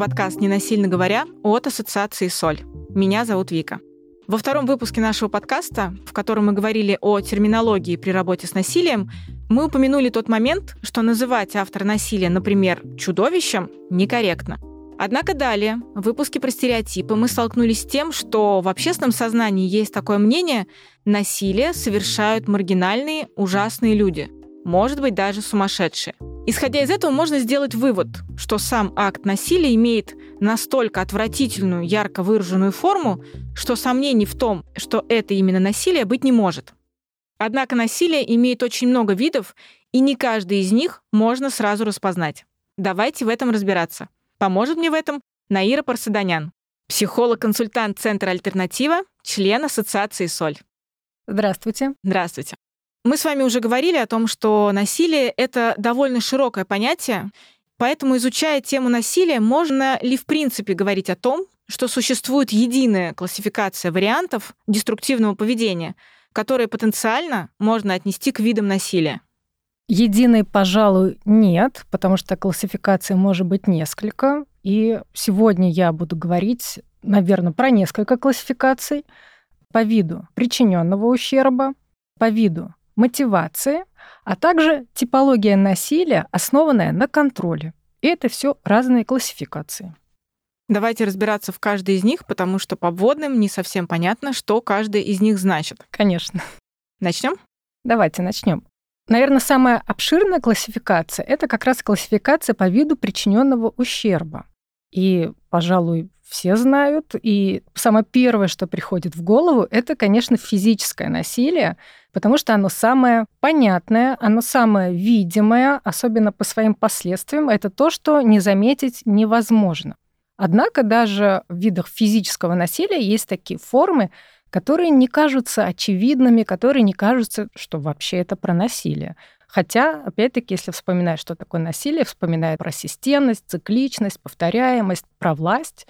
подкаст «Ненасильно говоря» от Ассоциации «Соль». Меня зовут Вика. Во втором выпуске нашего подкаста, в котором мы говорили о терминологии при работе с насилием, мы упомянули тот момент, что называть автора насилия, например, чудовищем, некорректно. Однако далее, в выпуске про стереотипы, мы столкнулись с тем, что в общественном сознании есть такое мнение, насилие совершают маргинальные, ужасные люди, может быть, даже сумасшедшие. Исходя из этого, можно сделать вывод, что сам акт насилия имеет настолько отвратительную, ярко выраженную форму, что сомнений в том, что это именно насилие, быть не может. Однако насилие имеет очень много видов, и не каждый из них можно сразу распознать. Давайте в этом разбираться. Поможет мне в этом Наира Парсаданян, психолог-консультант Центра «Альтернатива», член Ассоциации «Соль». Здравствуйте. Здравствуйте. Мы с вами уже говорили о том, что насилие — это довольно широкое понятие, поэтому, изучая тему насилия, можно ли в принципе говорить о том, что существует единая классификация вариантов деструктивного поведения, которые потенциально можно отнести к видам насилия? Единой, пожалуй, нет, потому что классификаций может быть несколько. И сегодня я буду говорить, наверное, про несколько классификаций по виду причиненного ущерба, по виду мотивации, а также типология насилия, основанная на контроле. И это все разные классификации. Давайте разбираться в каждой из них, потому что по вводным не совсем понятно, что каждая из них значит. Конечно. Начнем? Давайте начнем. Наверное, самая обширная классификация это как раз классификация по виду причиненного ущерба. И, пожалуй, все знают. И самое первое, что приходит в голову, это, конечно, физическое насилие, потому что оно самое понятное, оно самое видимое, особенно по своим последствиям. Это то, что не заметить невозможно. Однако даже в видах физического насилия есть такие формы, которые не кажутся очевидными, которые не кажутся, что вообще это про насилие. Хотя, опять-таки, если вспоминать, что такое насилие, вспоминая про системность, цикличность, повторяемость, про власть,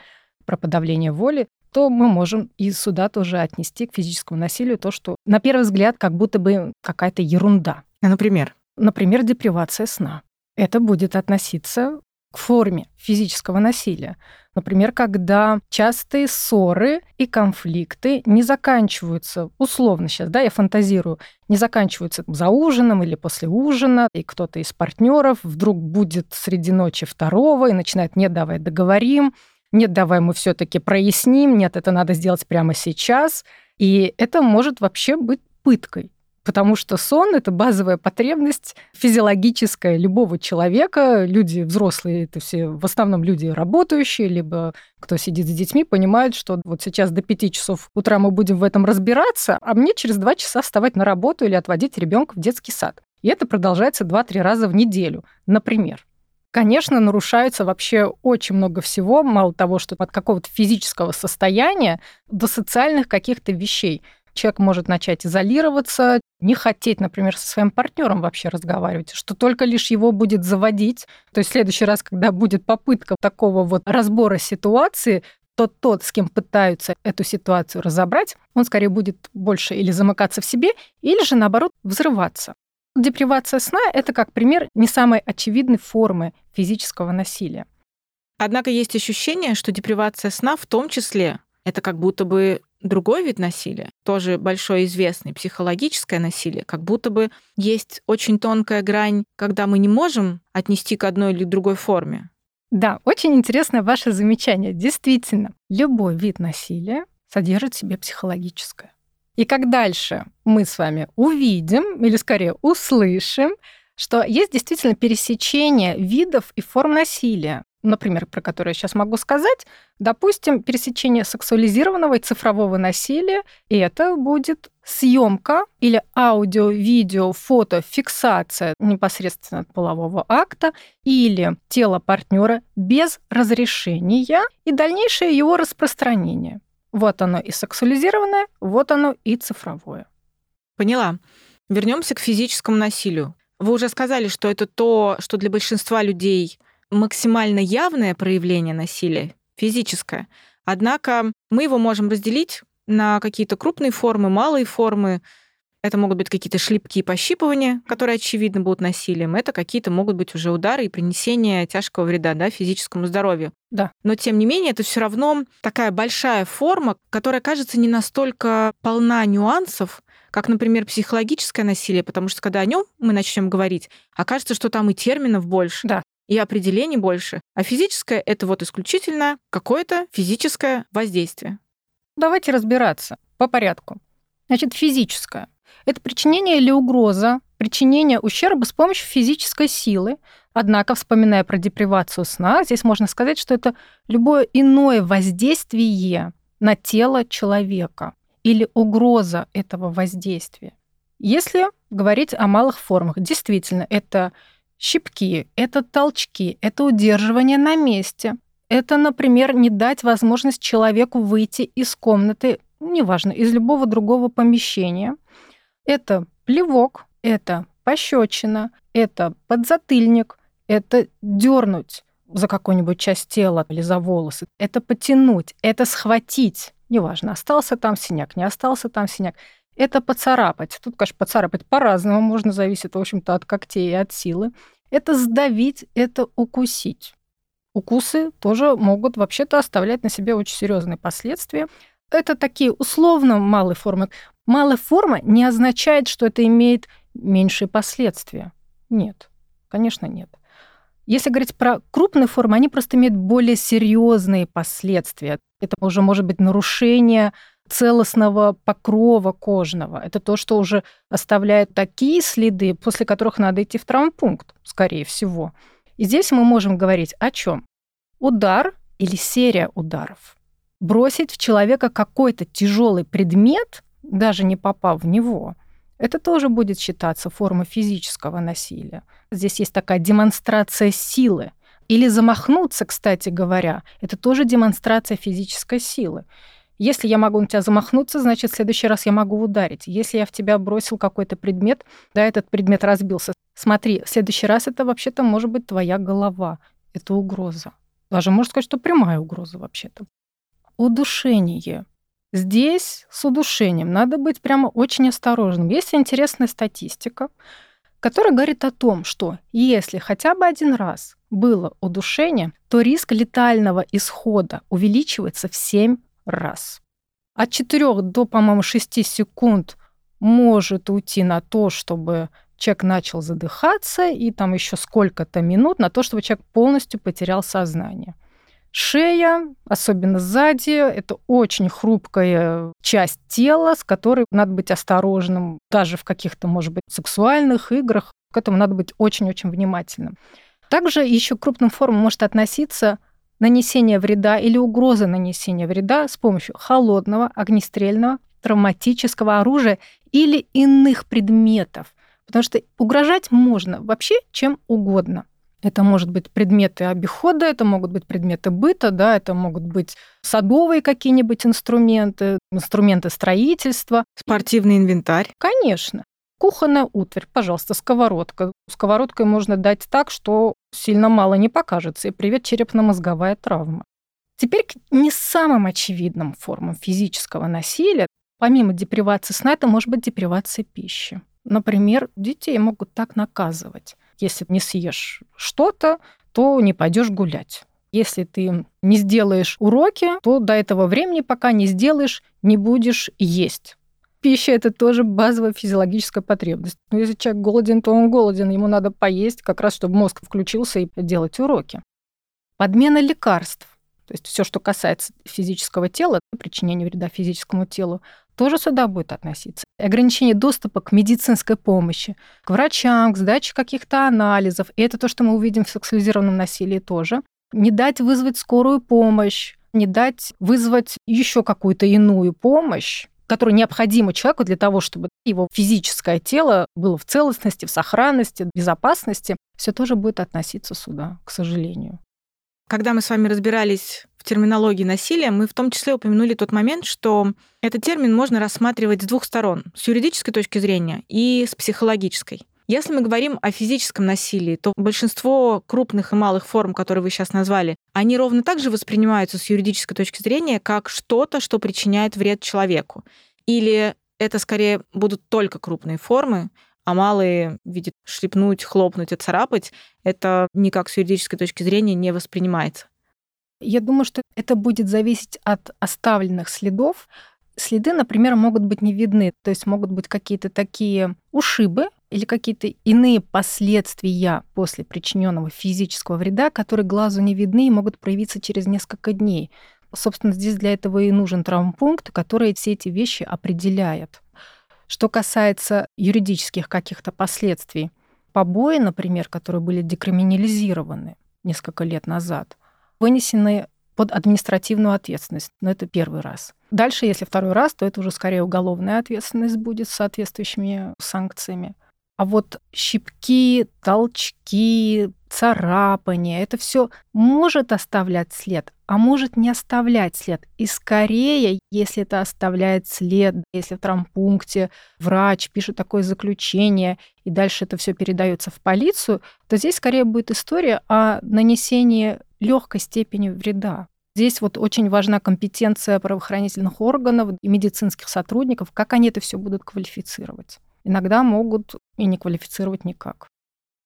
про подавление воли, то мы можем и сюда тоже отнести к физическому насилию то, что на первый взгляд как будто бы какая-то ерунда. А, например? Например, депривация сна. Это будет относиться к форме физического насилия. Например, когда частые ссоры и конфликты не заканчиваются, условно сейчас, да, я фантазирую, не заканчиваются за ужином или после ужина, и кто-то из партнеров вдруг будет среди ночи второго и начинает, нет, давай договорим, нет, давай мы все-таки проясним, нет, это надо сделать прямо сейчас. И это может вообще быть пыткой. Потому что сон — это базовая потребность физиологическая любого человека. Люди взрослые — это все в основном люди работающие, либо кто сидит с детьми, понимают, что вот сейчас до пяти часов утра мы будем в этом разбираться, а мне через два часа вставать на работу или отводить ребенка в детский сад. И это продолжается два-три раза в неделю, например. Конечно, нарушается вообще очень много всего, мало того, что от какого-то физического состояния до социальных каких-то вещей. Человек может начать изолироваться, не хотеть, например, со своим партнером вообще разговаривать, что только лишь его будет заводить. То есть в следующий раз, когда будет попытка такого вот разбора ситуации, то тот, с кем пытаются эту ситуацию разобрать, он скорее будет больше или замыкаться в себе, или же, наоборот, взрываться. Депривация сна — это как пример не самой очевидной формы физического насилия. Однако есть ощущение, что депривация сна в том числе это как будто бы другой вид насилия, тоже большой известный, психологическое насилие, как будто бы есть очень тонкая грань, когда мы не можем отнести к одной или другой форме. Да, очень интересное ваше замечание. Действительно, любой вид насилия содержит в себе психологическое. И как дальше мы с вами увидим, или скорее услышим, что есть действительно пересечение видов и форм насилия. Например, про которое я сейчас могу сказать, допустим, пересечение сексуализированного и цифрового насилия, и это будет съемка или аудио, видео, фото, фиксация непосредственно полового акта или тела партнера без разрешения и дальнейшее его распространение. Вот оно и сексуализированное, вот оно и цифровое. Поняла. Вернемся к физическому насилию. Вы уже сказали, что это то, что для большинства людей максимально явное проявление насилия, физическое. Однако мы его можем разделить на какие-то крупные формы, малые формы. Это могут быть какие-то шлепки и пощипывания, которые, очевидно, будут насилием. Это какие-то могут быть уже удары и принесение тяжкого вреда да, физическому здоровью. Да. Но, тем не менее, это все равно такая большая форма, которая, кажется, не настолько полна нюансов, как, например, психологическое насилие, потому что когда о нем мы начнем говорить, окажется, что там и терминов больше. Да. И определений больше. А физическое это вот исключительно какое-то физическое воздействие. Давайте разбираться по порядку. Значит, физическое. Это причинение или угроза, причинение ущерба с помощью физической силы. Однако, вспоминая про депривацию сна, здесь можно сказать, что это любое иное воздействие на тело человека или угроза этого воздействия. Если говорить о малых формах, действительно, это щипки, это толчки, это удерживание на месте. Это, например, не дать возможность человеку выйти из комнаты, неважно, из любого другого помещения. Это плевок, это пощечина, это подзатыльник, это дернуть за какую-нибудь часть тела или за волосы, это потянуть, это схватить, неважно, остался там синяк, не остался там синяк, это поцарапать. Тут, конечно, поцарапать по-разному, можно зависит, в общем-то, от когтей и от силы. Это сдавить, это укусить. Укусы тоже могут вообще-то оставлять на себе очень серьезные последствия. Это такие условно малые формы. Малая форма не означает, что это имеет меньшие последствия. Нет, конечно, нет. Если говорить про крупные формы, они просто имеют более серьезные последствия. Это уже может быть нарушение целостного покрова кожного. Это то, что уже оставляет такие следы, после которых надо идти в травмпункт, скорее всего. И здесь мы можем говорить о чем? Удар или серия ударов. Бросить в человека какой-то тяжелый предмет, даже не попав в него, это тоже будет считаться формой физического насилия. Здесь есть такая демонстрация силы. Или замахнуться, кстати говоря, это тоже демонстрация физической силы. Если я могу на тебя замахнуться, значит, в следующий раз я могу ударить. Если я в тебя бросил какой-то предмет, да, этот предмет разбился. Смотри, в следующий раз это вообще-то может быть твоя голова. Это угроза. Даже можно сказать, что прямая угроза вообще-то. Удушение. Здесь с удушением надо быть прямо очень осторожным. Есть интересная статистика, которая говорит о том, что если хотя бы один раз было удушение, то риск летального исхода увеличивается в 7 раз. От 4 до, по-моему, 6 секунд может уйти на то, чтобы человек начал задыхаться, и там еще сколько-то минут на то, чтобы человек полностью потерял сознание. Шея, особенно сзади, это очень хрупкая часть тела, с которой надо быть осторожным, даже в каких-то, может быть, сексуальных играх. К этому надо быть очень-очень внимательным. Также еще к крупным формам может относиться нанесение вреда или угроза нанесения вреда с помощью холодного, огнестрельного, травматического оружия или иных предметов. Потому что угрожать можно вообще чем угодно. Это может быть предметы обихода, это могут быть предметы быта, да, это могут быть садовые какие-нибудь инструменты, инструменты строительства. Спортивный инвентарь. Конечно. Кухонная утварь, пожалуйста, сковородка. Сковородкой можно дать так, что сильно мало не покажется, и привет черепно-мозговая травма. Теперь к не самым очевидным формам физического насилия, помимо депривации сна, это может быть депривация пищи. Например, детей могут так наказывать. Если не съешь что-то, то не пойдешь гулять. Если ты не сделаешь уроки, то до этого времени, пока не сделаешь, не будешь есть. Пища – это тоже базовая физиологическая потребность. Но если человек голоден, то он голоден, ему надо поесть, как раз чтобы мозг включился и делать уроки. Подмена лекарств, то есть все, что касается физического тела, причинения вреда физическому телу, тоже сюда будет относиться. Ограничение доступа к медицинской помощи, к врачам, к сдаче каких-то анализов. И это то, что мы увидим в сексуализированном насилии тоже. Не дать вызвать скорую помощь, не дать вызвать еще какую-то иную помощь, которая необходима человеку для того, чтобы его физическое тело было в целостности, в сохранности, в безопасности, все тоже будет относиться сюда, к сожалению. Когда мы с вами разбирались в терминологии насилия, мы в том числе упомянули тот момент, что этот термин можно рассматривать с двух сторон, с юридической точки зрения и с психологической. Если мы говорим о физическом насилии, то большинство крупных и малых форм, которые вы сейчас назвали, они ровно так же воспринимаются с юридической точки зрения как что-то, что причиняет вред человеку. Или это скорее будут только крупные формы, а малые в виде шлепнуть, хлопнуть, отцарапать, это никак с юридической точки зрения не воспринимается. Я думаю, что это будет зависеть от оставленных следов. Следы, например, могут быть не видны, то есть могут быть какие-то такие ушибы или какие-то иные последствия после причиненного физического вреда, которые глазу не видны и могут проявиться через несколько дней. Собственно, здесь для этого и нужен травмпункт, который все эти вещи определяет. Что касается юридических каких-то последствий, побои, например, которые были декриминализированы несколько лет назад, вынесены под административную ответственность. Но это первый раз. Дальше, если второй раз, то это уже скорее уголовная ответственность будет с соответствующими санкциями. А вот щипки, толчки, царапания, это все может оставлять след, а может не оставлять след. И скорее, если это оставляет след, если в травмпункте врач пишет такое заключение, и дальше это все передается в полицию, то здесь скорее будет история о нанесении легкой степени вреда. Здесь вот очень важна компетенция правоохранительных органов и медицинских сотрудников, как они это все будут квалифицировать иногда могут и не квалифицировать никак.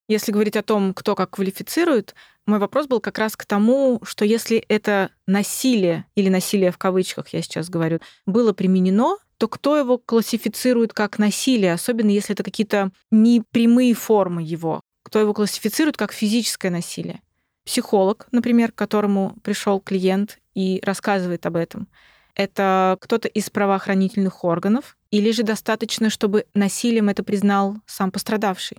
Если говорить о том, кто как квалифицирует, мой вопрос был как раз к тому, что если это насилие, или насилие в кавычках, я сейчас говорю, было применено, то кто его классифицирует как насилие, особенно если это какие-то непрямые формы его? Кто его классифицирует как физическое насилие? Психолог, например, к которому пришел клиент и рассказывает об этом. Это кто-то из правоохранительных органов, или же достаточно, чтобы насилием это признал сам пострадавший?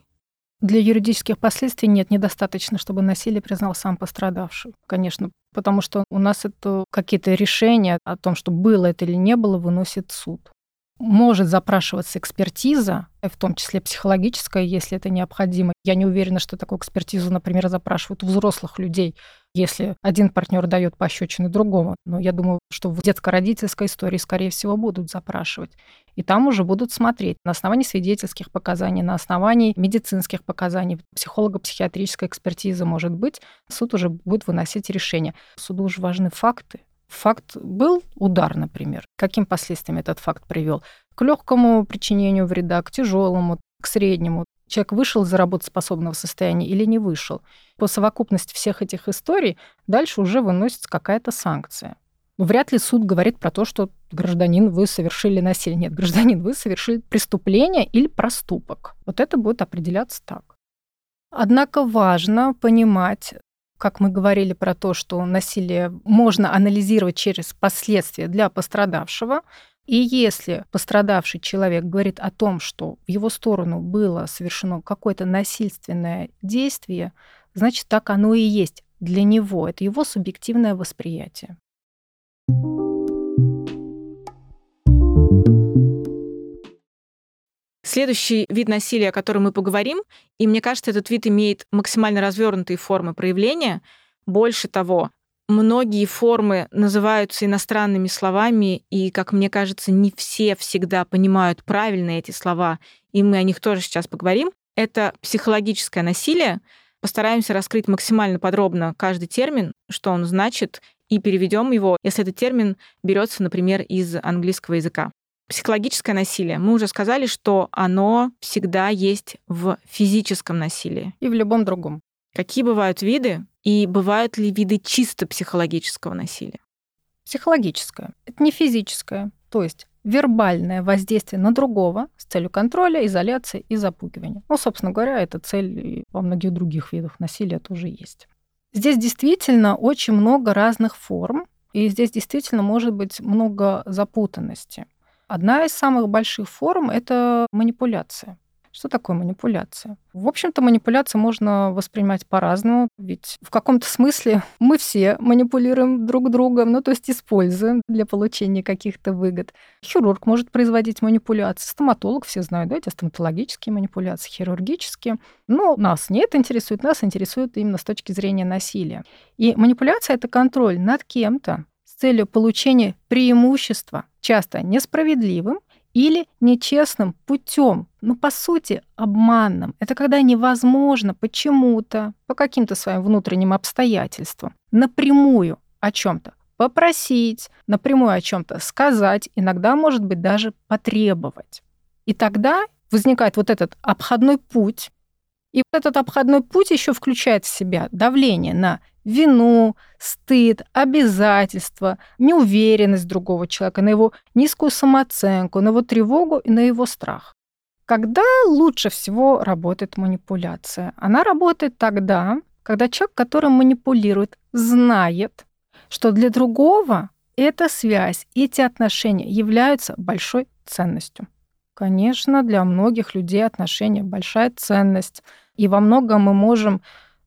Для юридических последствий нет, недостаточно, чтобы насилие признал сам пострадавший, конечно, потому что у нас это какие-то решения о том, что было это или не было, выносит суд. Может запрашиваться экспертиза, в том числе психологическая, если это необходимо. Я не уверена, что такую экспертизу, например, запрашивают у взрослых людей, если один партнер дает пощечины другому. Но я думаю, что в детско-родительской истории, скорее всего, будут запрашивать. И там уже будут смотреть на основании свидетельских показаний, на основании медицинских показаний, психолого-психиатрическая экспертиза может быть, суд уже будет выносить решение. Суду уже важны факты. Факт был удар, например. Каким последствиям этот факт привел? К легкому причинению вреда, к тяжелому, к среднему. Человек вышел из работоспособного состояния или не вышел. По совокупности всех этих историй дальше уже выносится какая-то санкция. Вряд ли суд говорит про то, что гражданин, вы совершили насилие. Нет, гражданин, вы совершили преступление или проступок. Вот это будет определяться так. Однако важно понимать, как мы говорили про то, что насилие можно анализировать через последствия для пострадавшего, и если пострадавший человек говорит о том, что в его сторону было совершено какое-то насильственное действие, значит, так оно и есть для него. Это его субъективное восприятие. Следующий вид насилия, о котором мы поговорим, и мне кажется, этот вид имеет максимально развернутые формы проявления. Больше того, многие формы называются иностранными словами, и, как мне кажется, не все всегда понимают правильно эти слова, и мы о них тоже сейчас поговорим. Это психологическое насилие. Постараемся раскрыть максимально подробно каждый термин, что он значит, и переведем его, если этот термин берется, например, из английского языка. Психологическое насилие. Мы уже сказали, что оно всегда есть в физическом насилии. И в любом другом. Какие бывают виды и бывают ли виды чисто психологического насилия? Психологическое. Это не физическое. То есть вербальное воздействие на другого с целью контроля, изоляции и запугивания. Ну, собственно говоря, эта цель и во многих других видах насилия тоже есть. Здесь действительно очень много разных форм, и здесь действительно может быть много запутанности. Одна из самых больших форм — это манипуляция. Что такое манипуляция? В общем-то, манипуляцию можно воспринимать по-разному, ведь в каком-то смысле мы все манипулируем друг другом, ну, то есть используем для получения каких-то выгод. Хирург может производить манипуляции, стоматолог, все знают, да, эти стоматологические манипуляции, хирургические. Но нас не это интересует, нас интересует именно с точки зрения насилия. И манипуляция — это контроль над кем-то, целью получения преимущества, часто несправедливым или нечестным путем, ну, по сути, обманным. Это когда невозможно почему-то, по каким-то своим внутренним обстоятельствам, напрямую о чем-то попросить, напрямую о чем-то сказать, иногда, может быть, даже потребовать. И тогда возникает вот этот обходной путь. И этот обходной путь еще включает в себя давление на вину, стыд, обязательства, неуверенность другого человека, на его низкую самооценку, на его тревогу и на его страх. Когда лучше всего работает манипуляция? Она работает тогда, когда человек, которым манипулирует, знает, что для другого эта связь, эти отношения являются большой ценностью. Конечно, для многих людей отношения большая ценность. И во многом мы можем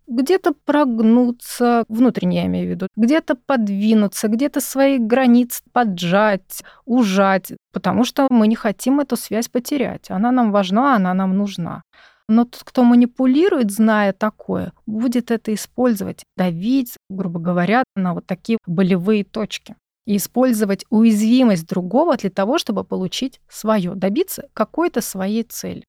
где-то прогнуться, внутренне я имею в виду, где-то подвинуться, где-то свои границы поджать, ужать, потому что мы не хотим эту связь потерять. Она нам важна, она нам нужна. Но тот, кто манипулирует, зная такое, будет это использовать, давить, грубо говоря, на вот такие болевые точки. И использовать уязвимость другого для того, чтобы получить свое, добиться какой-то своей цели.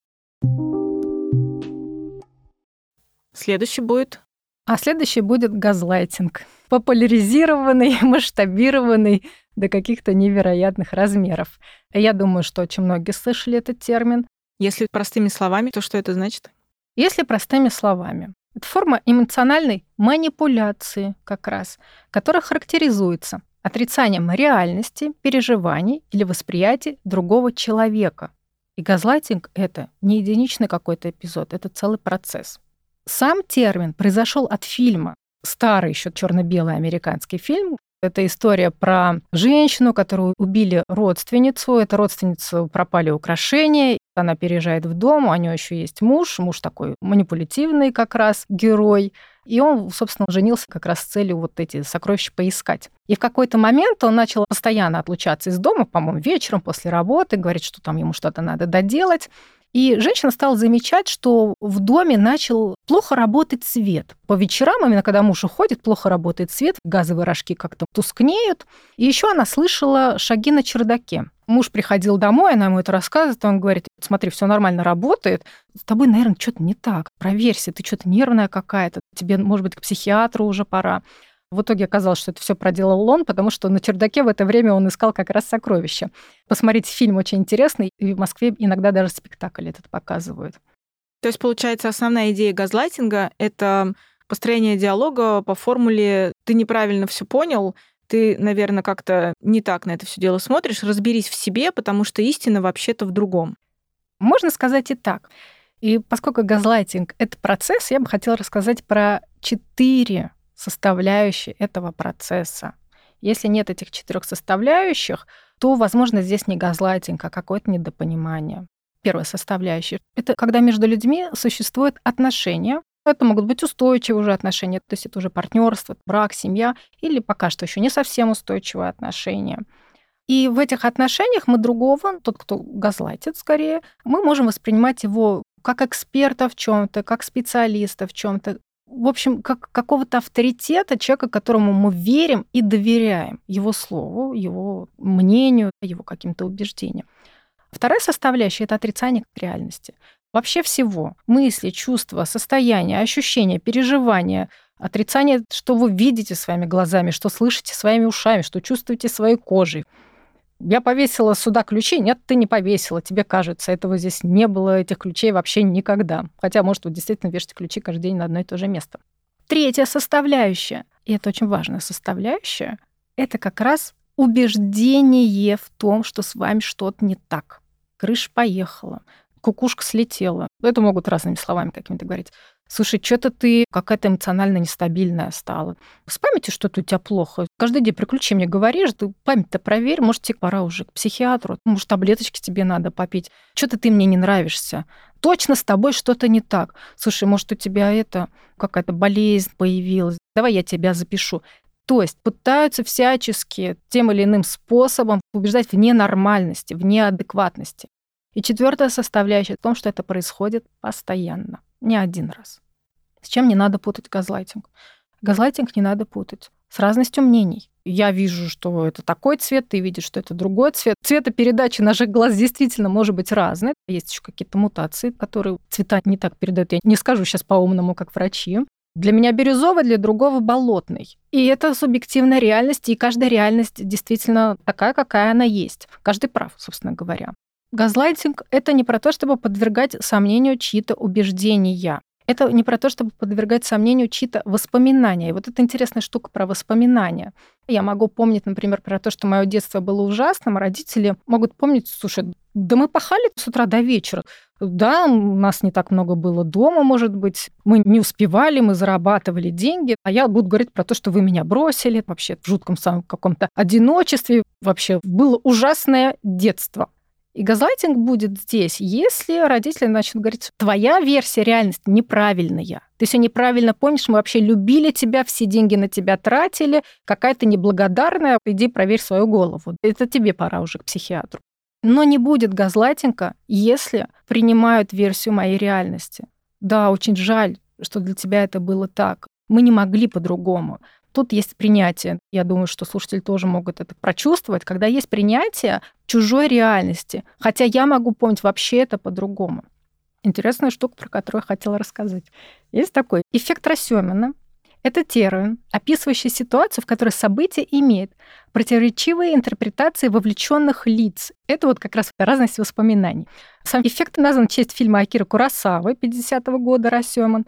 Следующий будет? А следующий будет газлайтинг. Популяризированный, масштабированный до каких-то невероятных размеров. Я думаю, что очень многие слышали этот термин. Если простыми словами, то что это значит? Если простыми словами. Это форма эмоциональной манипуляции как раз, которая характеризуется отрицанием реальности, переживаний или восприятия другого человека. И газлайтинг — это не единичный какой-то эпизод, это целый процесс. Сам термин произошел от фильма. Старый еще черно-белый американский фильм. Это история про женщину, которую убили родственницу. Эта родственница пропали украшения. Она переезжает в дом, у нее еще есть муж. Муж такой манипулятивный как раз герой. И он, собственно, женился как раз с целью вот эти сокровища поискать. И в какой-то момент он начал постоянно отлучаться из дома, по-моему, вечером после работы, говорит, что там ему что-то надо доделать. И женщина стала замечать, что в доме начал плохо работать свет. По вечерам, именно когда муж уходит, плохо работает свет, газовые рожки как-то тускнеют. И еще она слышала шаги на чердаке. Муж приходил домой, она ему это рассказывает, он говорит, смотри, все нормально работает, с тобой, наверное, что-то не так, проверься, ты что-то нервная какая-то, тебе, может быть, к психиатру уже пора. В итоге оказалось, что это все проделал он, потому что на чердаке в это время он искал как раз сокровища. Посмотрите, фильм очень интересный, и в Москве иногда даже спектакль этот показывают. То есть, получается, основная идея газлайтинга — это построение диалога по формуле «ты неправильно все понял», ты, наверное, как-то не так на это все дело смотришь, разберись в себе, потому что истина вообще-то в другом. Можно сказать и так. И поскольку газлайтинг — это процесс, я бы хотела рассказать про четыре составляющие этого процесса. Если нет этих четырех составляющих, то, возможно, здесь не газлайтинг, а какое-то недопонимание. Первая составляющая — это когда между людьми существуют отношения. Это могут быть устойчивые уже отношения, то есть это уже партнерство, брак, семья, или пока что еще не совсем устойчивые отношения. И в этих отношениях мы другого, тот, кто газлайтит скорее, мы можем воспринимать его как эксперта в чем-то, как специалиста в чем-то, в общем, как какого-то авторитета, человека, которому мы верим и доверяем его слову, его мнению, его каким-то убеждениям. Вторая составляющая — это отрицание реальности. Вообще всего. Мысли, чувства, состояния, ощущения, переживания, отрицание, что вы видите своими глазами, что слышите своими ушами, что чувствуете своей кожей — я повесила сюда ключи. Нет, ты не повесила, тебе кажется. Этого здесь не было, этих ключей вообще никогда. Хотя, может, вы действительно вешаете ключи каждый день на одно и то же место. Третья составляющая, и это очень важная составляющая, это как раз убеждение в том, что с вами что-то не так. Крыша поехала, кукушка слетела. Это могут разными словами какими-то говорить. Слушай, что-то ты какая-то эмоционально нестабильная стала. С памятью что-то у тебя плохо. Каждый день приключи мне говоришь, ты память-то проверь, может, тебе пора уже к психиатру, может, таблеточки тебе надо попить. Что-то ты мне не нравишься. Точно с тобой что-то не так. Слушай, может, у тебя это какая-то болезнь появилась. Давай я тебя запишу. То есть пытаются всячески тем или иным способом убеждать в ненормальности, в неадекватности. И четвертая составляющая в том, что это происходит постоянно не один раз. С чем не надо путать газлайтинг? Газлайтинг не надо путать с разностью мнений. Я вижу, что это такой цвет, ты видишь, что это другой цвет. Цветопередача наших глаз действительно может быть разной. Есть еще какие-то мутации, которые цвета не так передают. Я не скажу сейчас по-умному, как врачи. Для меня бирюзовый, для другого болотный. И это субъективная реальность, и каждая реальность действительно такая, какая она есть. Каждый прав, собственно говоря. Газлайтинг — это не про то, чтобы подвергать сомнению чьи-то убеждения. Это не про то, чтобы подвергать сомнению чьи-то воспоминания. И вот это интересная штука про воспоминания. Я могу помнить, например, про то, что мое детство было ужасным, а родители могут помнить, слушай, да мы пахали с утра до вечера. Да, у нас не так много было дома, может быть. Мы не успевали, мы зарабатывали деньги. А я буду говорить про то, что вы меня бросили вообще в жутком самом каком-то одиночестве. Вообще было ужасное детство. И газлайтинг будет здесь, если родители начнут говорить, твоя версия реальности неправильная. Ты все неправильно помнишь, мы вообще любили тебя, все деньги на тебя тратили, какая то неблагодарная, иди проверь свою голову. Это тебе пора уже к психиатру. Но не будет газлайтинга, если принимают версию моей реальности. Да, очень жаль, что для тебя это было так. Мы не могли по-другому. Тут есть принятие. Я думаю, что слушатели тоже могут это прочувствовать, когда есть принятие чужой реальности. Хотя я могу помнить вообще это по-другому. Интересная штука, про которую я хотела рассказать. Есть такой эффект Рассемина. Это термин, описывающий ситуацию, в которой событие имеет противоречивые интерпретации вовлеченных лиц. Это вот как раз разность воспоминаний. Сам эффект назван в честь фильма Акира Курасавы 50-го года «Рассеман».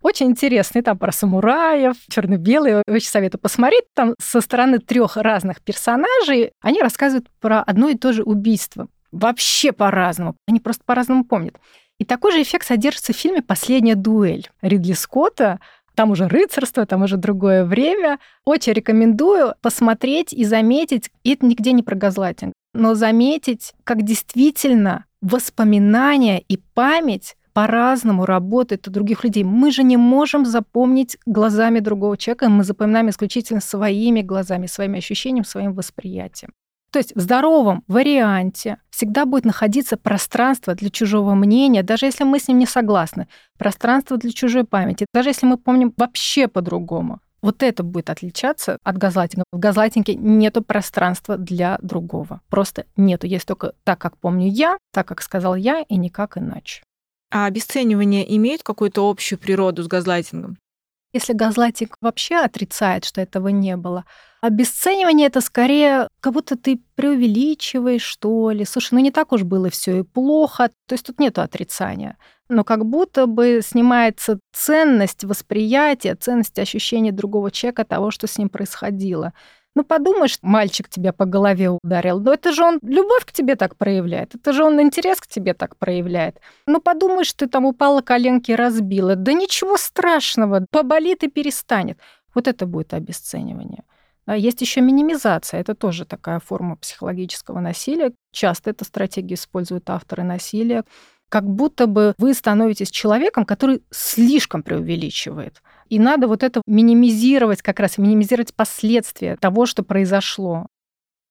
Очень интересный, там про самураев, черно-белый, очень советую посмотреть. Там со стороны трех разных персонажей они рассказывают про одно и то же убийство. Вообще по-разному. Они просто по-разному помнят. И такой же эффект содержится в фильме «Последняя дуэль» Ридли Скотта. Там уже рыцарство, там уже другое время. Очень рекомендую посмотреть и заметить. И это нигде не про газлайтинг. Но заметить, как действительно воспоминания и память по-разному работает у других людей. Мы же не можем запомнить глазами другого человека, мы запоминаем исключительно своими глазами, своими ощущениями, своим восприятием. То есть в здоровом варианте всегда будет находиться пространство для чужого мнения, даже если мы с ним не согласны, пространство для чужой памяти, даже если мы помним вообще по-другому. Вот это будет отличаться от газлайтинга. В газлайтинге нету пространства для другого. Просто нету. Есть только так, как помню я, так, как сказал я, и никак иначе. А обесценивание имеет какую-то общую природу с газлайтингом? Если газлайтинг вообще отрицает, что этого не было, обесценивание это скорее как будто ты преувеличиваешь, что ли. Слушай, ну не так уж было все и плохо. То есть тут нет отрицания. Но как будто бы снимается ценность восприятия, ценность ощущения другого человека того, что с ним происходило. Ну, подумаешь, мальчик тебя по голове ударил. Но это же он любовь к тебе так проявляет. Это же он интерес к тебе так проявляет. Ну, подумаешь, ты там упала, коленки разбила. Да ничего страшного, поболит и перестанет. Вот это будет обесценивание. А есть еще минимизация. Это тоже такая форма психологического насилия. Часто эту стратегию используют авторы насилия. Как будто бы вы становитесь человеком, который слишком преувеличивает. И надо вот это минимизировать, как раз минимизировать последствия того, что произошло.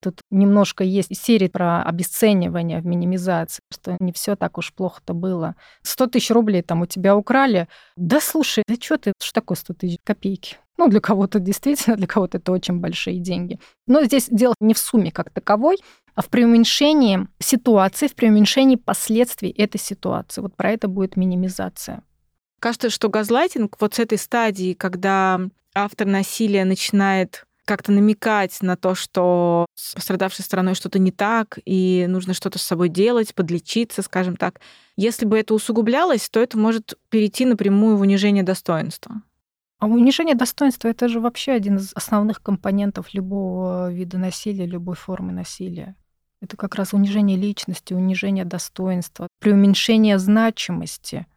Тут немножко есть серия про обесценивание в минимизации, что не все так уж плохо-то было. 100 тысяч рублей там у тебя украли. Да слушай, да что ты, что такое 100 тысяч копейки? Ну, для кого-то действительно, для кого-то это очень большие деньги. Но здесь дело не в сумме как таковой, а в преуменьшении ситуации, в преуменьшении последствий этой ситуации. Вот про это будет минимизация. Кажется, что газлайтинг вот с этой стадии, когда автор насилия начинает как-то намекать на то, что с пострадавшей стороной что-то не так, и нужно что-то с собой делать, подлечиться, скажем так. Если бы это усугублялось, то это может перейти напрямую в унижение достоинства. А унижение достоинства это же вообще один из основных компонентов любого вида насилия, любой формы насилия. Это как раз унижение личности, унижение достоинства, преуменьшение значимости.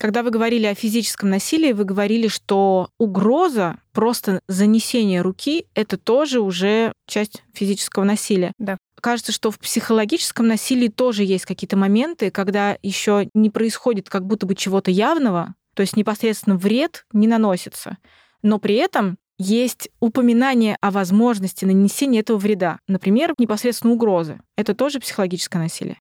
Когда вы говорили о физическом насилии, вы говорили, что угроза, просто занесение руки, это тоже уже часть физического насилия. Да. Кажется, что в психологическом насилии тоже есть какие-то моменты, когда еще не происходит как будто бы чего-то явного, то есть непосредственно вред не наносится, но при этом есть упоминание о возможности нанесения этого вреда. Например, непосредственно угрозы. Это тоже психологическое насилие.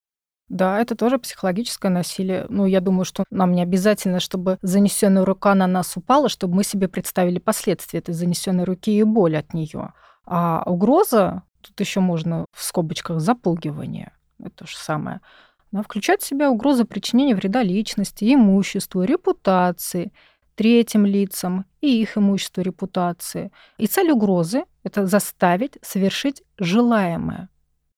Да, это тоже психологическое насилие. Ну, я думаю, что нам не обязательно, чтобы занесенная рука на нас упала, чтобы мы себе представили последствия этой занесенной руки и боль от нее. А угроза, тут еще можно в скобочках запугивание, это то же самое. Она включает в себя угрозы причинения вреда личности, имуществу, репутации, третьим лицам и их имуществу, репутации. И цель угрозы – это заставить совершить желаемое.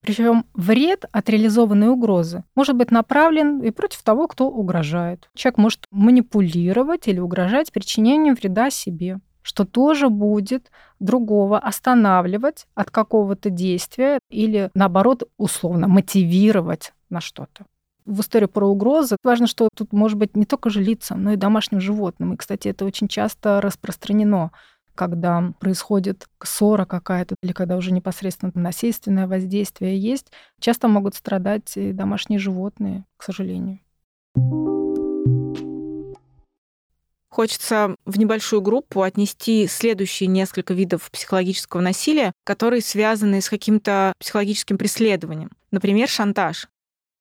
Причем вред от реализованной угрозы может быть направлен и против того, кто угрожает. Человек может манипулировать или угрожать причинением вреда себе, что тоже будет другого останавливать от какого-то действия или, наоборот, условно мотивировать на что-то. В истории про угрозы важно, что тут может быть не только же лицам, но и домашним животным. И, кстати, это очень часто распространено когда происходит ссора какая-то или когда уже непосредственно насильственное воздействие есть, часто могут страдать и домашние животные, к сожалению. Хочется в небольшую группу отнести следующие несколько видов психологического насилия, которые связаны с каким-то психологическим преследованием. Например, шантаж.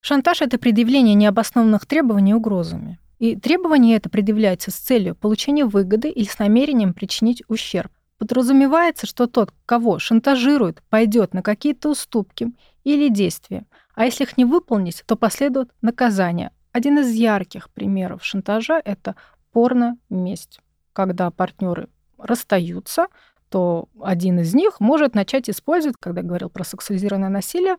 Шантаж — это предъявление необоснованных требований угрозами. И требование это предъявляется с целью получения выгоды или с намерением причинить ущерб. Подразумевается, что тот, кого шантажируют, пойдет на какие-то уступки или действия, а если их не выполнить, то последует наказание. Один из ярких примеров шантажа – это порно-месть. Когда партнеры расстаются, то один из них может начать использовать, когда я говорил про сексуализированное насилие,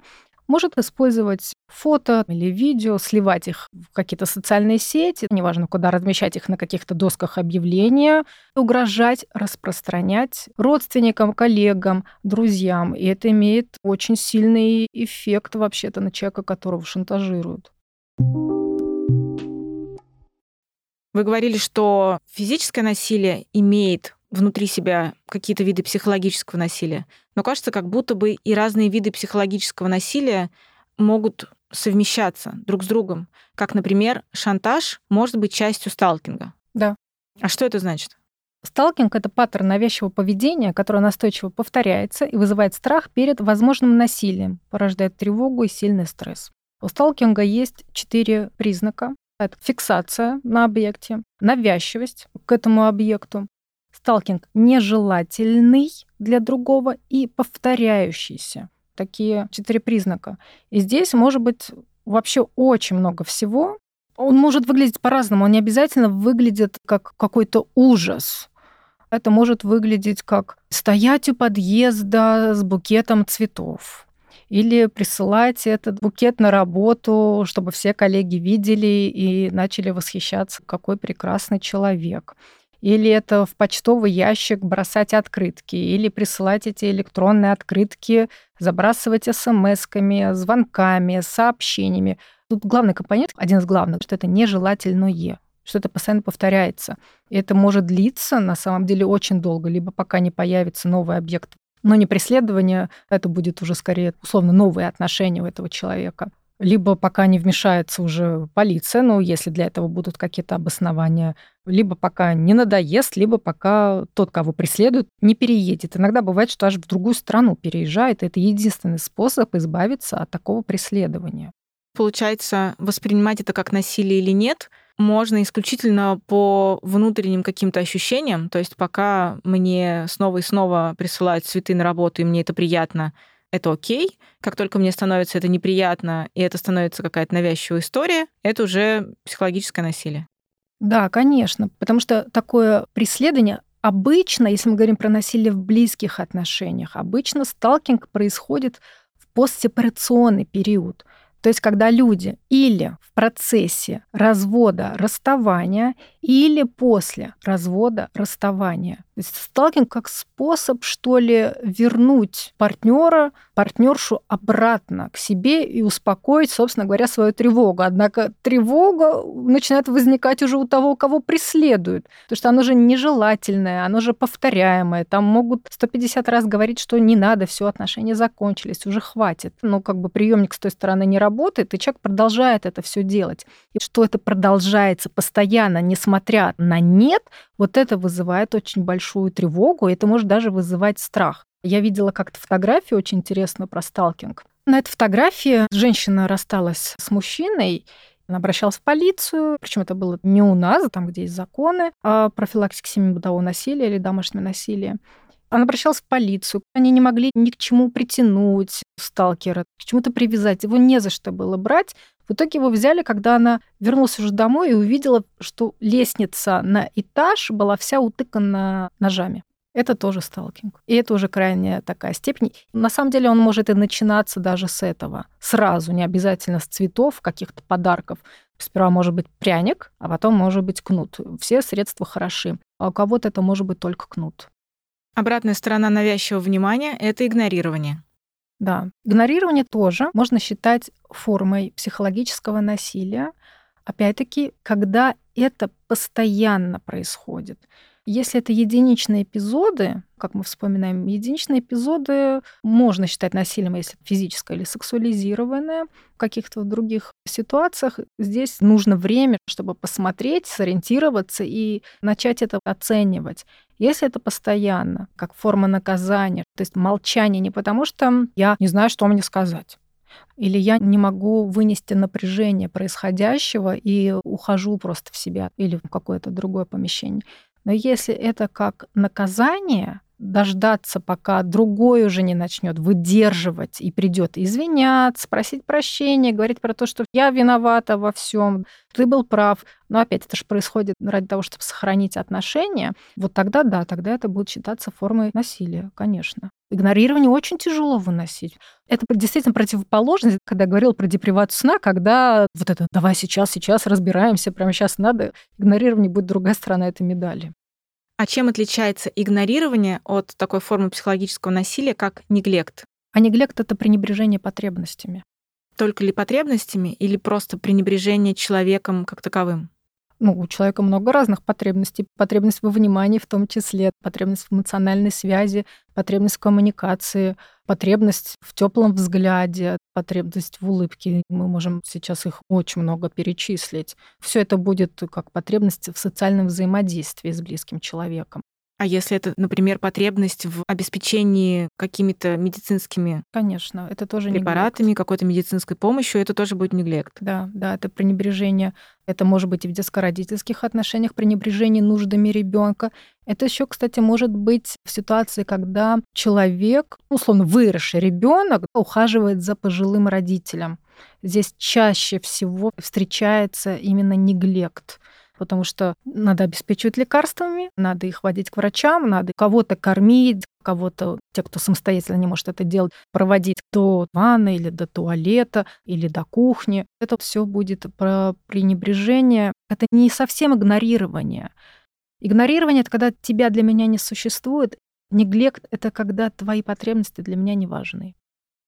может использовать фото или видео, сливать их в какие-то социальные сети, неважно куда, размещать их на каких-то досках объявления, угрожать, распространять родственникам, коллегам, друзьям. И это имеет очень сильный эффект вообще-то на человека, которого шантажируют. Вы говорили, что физическое насилие имеет внутри себя какие-то виды психологического насилия. Но кажется, как будто бы и разные виды психологического насилия могут совмещаться друг с другом. Как, например, шантаж может быть частью сталкинга. Да. А что это значит? Сталкинг — это паттерн навязчивого поведения, который настойчиво повторяется и вызывает страх перед возможным насилием, порождает тревогу и сильный стресс. У сталкинга есть четыре признака. Это фиксация на объекте, навязчивость к этому объекту, сталкинг нежелательный для другого и повторяющийся. Такие четыре признака. И здесь может быть вообще очень много всего. Он может выглядеть по-разному. Он не обязательно выглядит как какой-то ужас. Это может выглядеть как стоять у подъезда с букетом цветов или присылать этот букет на работу, чтобы все коллеги видели и начали восхищаться, какой прекрасный человек или это в почтовый ящик бросать открытки, или присылать эти электронные открытки, забрасывать смс-ками, звонками, сообщениями. Тут главный компонент, один из главных, что это нежелательное что это постоянно повторяется. И это может длиться, на самом деле, очень долго, либо пока не появится новый объект. Но не преследование, это будет уже скорее условно новые отношения у этого человека либо пока не вмешается уже полиция, ну, если для этого будут какие-то обоснования, либо пока не надоест, либо пока тот, кого преследуют, не переедет. Иногда бывает, что аж в другую страну переезжает. Это единственный способ избавиться от такого преследования. Получается, воспринимать это как насилие или нет, можно исключительно по внутренним каким-то ощущениям. То есть пока мне снова и снова присылают цветы на работу, и мне это приятно, это окей. Как только мне становится это неприятно, и это становится какая-то навязчивая история, это уже психологическое насилие. Да, конечно, потому что такое преследование обычно, если мы говорим про насилие в близких отношениях, обычно сталкинг происходит в постсепарационный период. То есть когда люди или в процессе развода, расставания, или после развода, расставания. Сталкинг как способ, что ли, вернуть партнера, партнершу обратно к себе и успокоить, собственно говоря, свою тревогу. Однако тревога начинает возникать уже у того, кого преследуют, потому что оно же нежелательное, оно же повторяемое. Там могут 150 раз говорить, что не надо, все, отношения закончились, уже хватит. Но как бы приемник с той стороны не работает, и человек продолжает это все делать. И что это продолжается постоянно, несмотря на нет, вот это вызывает очень большую тревогу, это может даже вызывать страх. Я видела как-то фотографию очень интересную про сталкинг. На этой фотографии женщина рассталась с мужчиной, она обращалась в полицию, причем это было не у нас, там, где есть законы о профилактике семейного насилия или домашнего насилия. Она обращалась в полицию. Они не могли ни к чему притянуть сталкера, к чему-то привязать. Его не за что было брать. В итоге его взяли, когда она вернулась уже домой и увидела, что лестница на этаж была вся утыкана ножами. Это тоже сталкинг. И это уже крайняя такая степень. На самом деле он может и начинаться даже с этого. Сразу, не обязательно с цветов, каких-то подарков. Сперва может быть пряник, а потом может быть кнут. Все средства хороши. А у кого-то это может быть только кнут. Обратная сторона навязчивого внимания — это игнорирование. Да, игнорирование тоже можно считать формой психологического насилия. Опять-таки, когда это постоянно происходит. Если это единичные эпизоды, как мы вспоминаем, единичные эпизоды можно считать насилием, если физическое или сексуализированное. В каких-то других ситуациях здесь нужно время, чтобы посмотреть, сориентироваться и начать это оценивать. Если это постоянно, как форма наказания, то есть молчание не потому, что я не знаю, что мне сказать, или я не могу вынести напряжение происходящего и ухожу просто в себя или в какое-то другое помещение. Но если это как наказание, дождаться, пока другой уже не начнет выдерживать и придет извиняться, просить прощения, говорить про то, что я виновата во всем, ты был прав. Но опять это же происходит ради того, чтобы сохранить отношения. Вот тогда да, тогда это будет считаться формой насилия, конечно. Игнорирование очень тяжело выносить. Это действительно противоположность, когда я говорила про депривацию сна, когда вот это «давай сейчас, сейчас разбираемся, прямо сейчас надо», игнорирование будет другая сторона этой медали. А чем отличается игнорирование от такой формы психологического насилия, как неглект? А неглект — это пренебрежение потребностями. Только ли потребностями или просто пренебрежение человеком как таковым? ну, у человека много разных потребностей. Потребность во внимании в том числе, потребность в эмоциональной связи, потребность в коммуникации, потребность в теплом взгляде, потребность в улыбке. Мы можем сейчас их очень много перечислить. Все это будет как потребность в социальном взаимодействии с близким человеком. А если это, например, потребность в обеспечении какими-то медицинскими Конечно, это тоже препаратами, неглект. какой-то медицинской помощью, это тоже будет неглект. Да, да, это пренебрежение. Это может быть и в детско-родительских отношениях пренебрежение нуждами ребенка. Это еще, кстати, может быть в ситуации, когда человек, условно выросший ребенок, ухаживает за пожилым родителем. Здесь чаще всего встречается именно неглект потому что надо обеспечивать лекарствами, надо их водить к врачам, надо кого-то кормить, кого-то, те, кто самостоятельно не может это делать, проводить до ванны или до туалета, или до кухни. Это все будет про пренебрежение. Это не совсем игнорирование. Игнорирование — это когда тебя для меня не существует. Неглект — это когда твои потребности для меня не важны.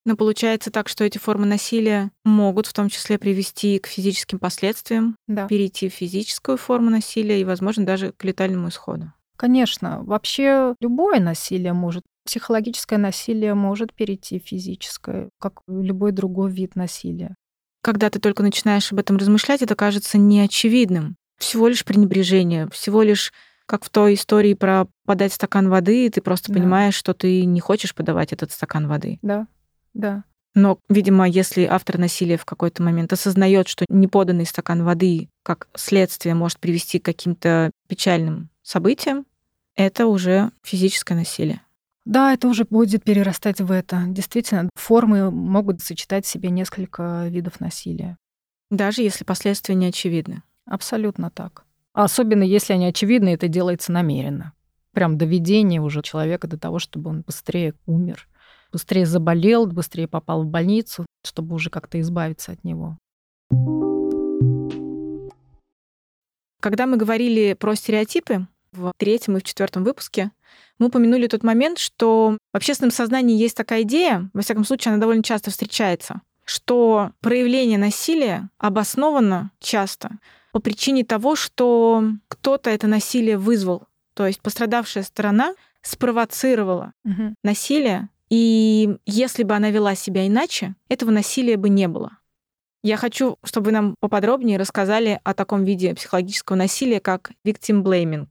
Но получается так, что эти формы насилия могут в том числе привести к физическим последствиям, да. перейти в физическую форму насилия и, возможно, даже к летальному исходу. Конечно, вообще любое насилие может, психологическое насилие может перейти в физическое, как любой другой вид насилия. Когда ты только начинаешь об этом размышлять, это кажется неочевидным. Всего лишь пренебрежение, всего лишь как в той истории про подать стакан воды, и ты просто да. понимаешь, что ты не хочешь подавать этот стакан воды. Да, да. Но, видимо, если автор насилия в какой-то момент осознает, что неподанный стакан воды как следствие может привести к каким-то печальным событиям, это уже физическое насилие. Да, это уже будет перерастать в это. Действительно, формы могут сочетать в себе несколько видов насилия. Даже если последствия не очевидны. Абсолютно так. Особенно если они очевидны, это делается намеренно. Прям доведение уже человека до того, чтобы он быстрее умер быстрее заболел, быстрее попал в больницу, чтобы уже как-то избавиться от него. Когда мы говорили про стереотипы в третьем и в четвертом выпуске, мы упомянули тот момент, что в общественном сознании есть такая идея, во всяком случае, она довольно часто встречается, что проявление насилия обосновано часто по причине того, что кто-то это насилие вызвал. То есть пострадавшая сторона спровоцировала угу. насилие и если бы она вела себя иначе, этого насилия бы не было. Я хочу, чтобы вы нам поподробнее рассказали о таком виде психологического насилия, как victim blaming.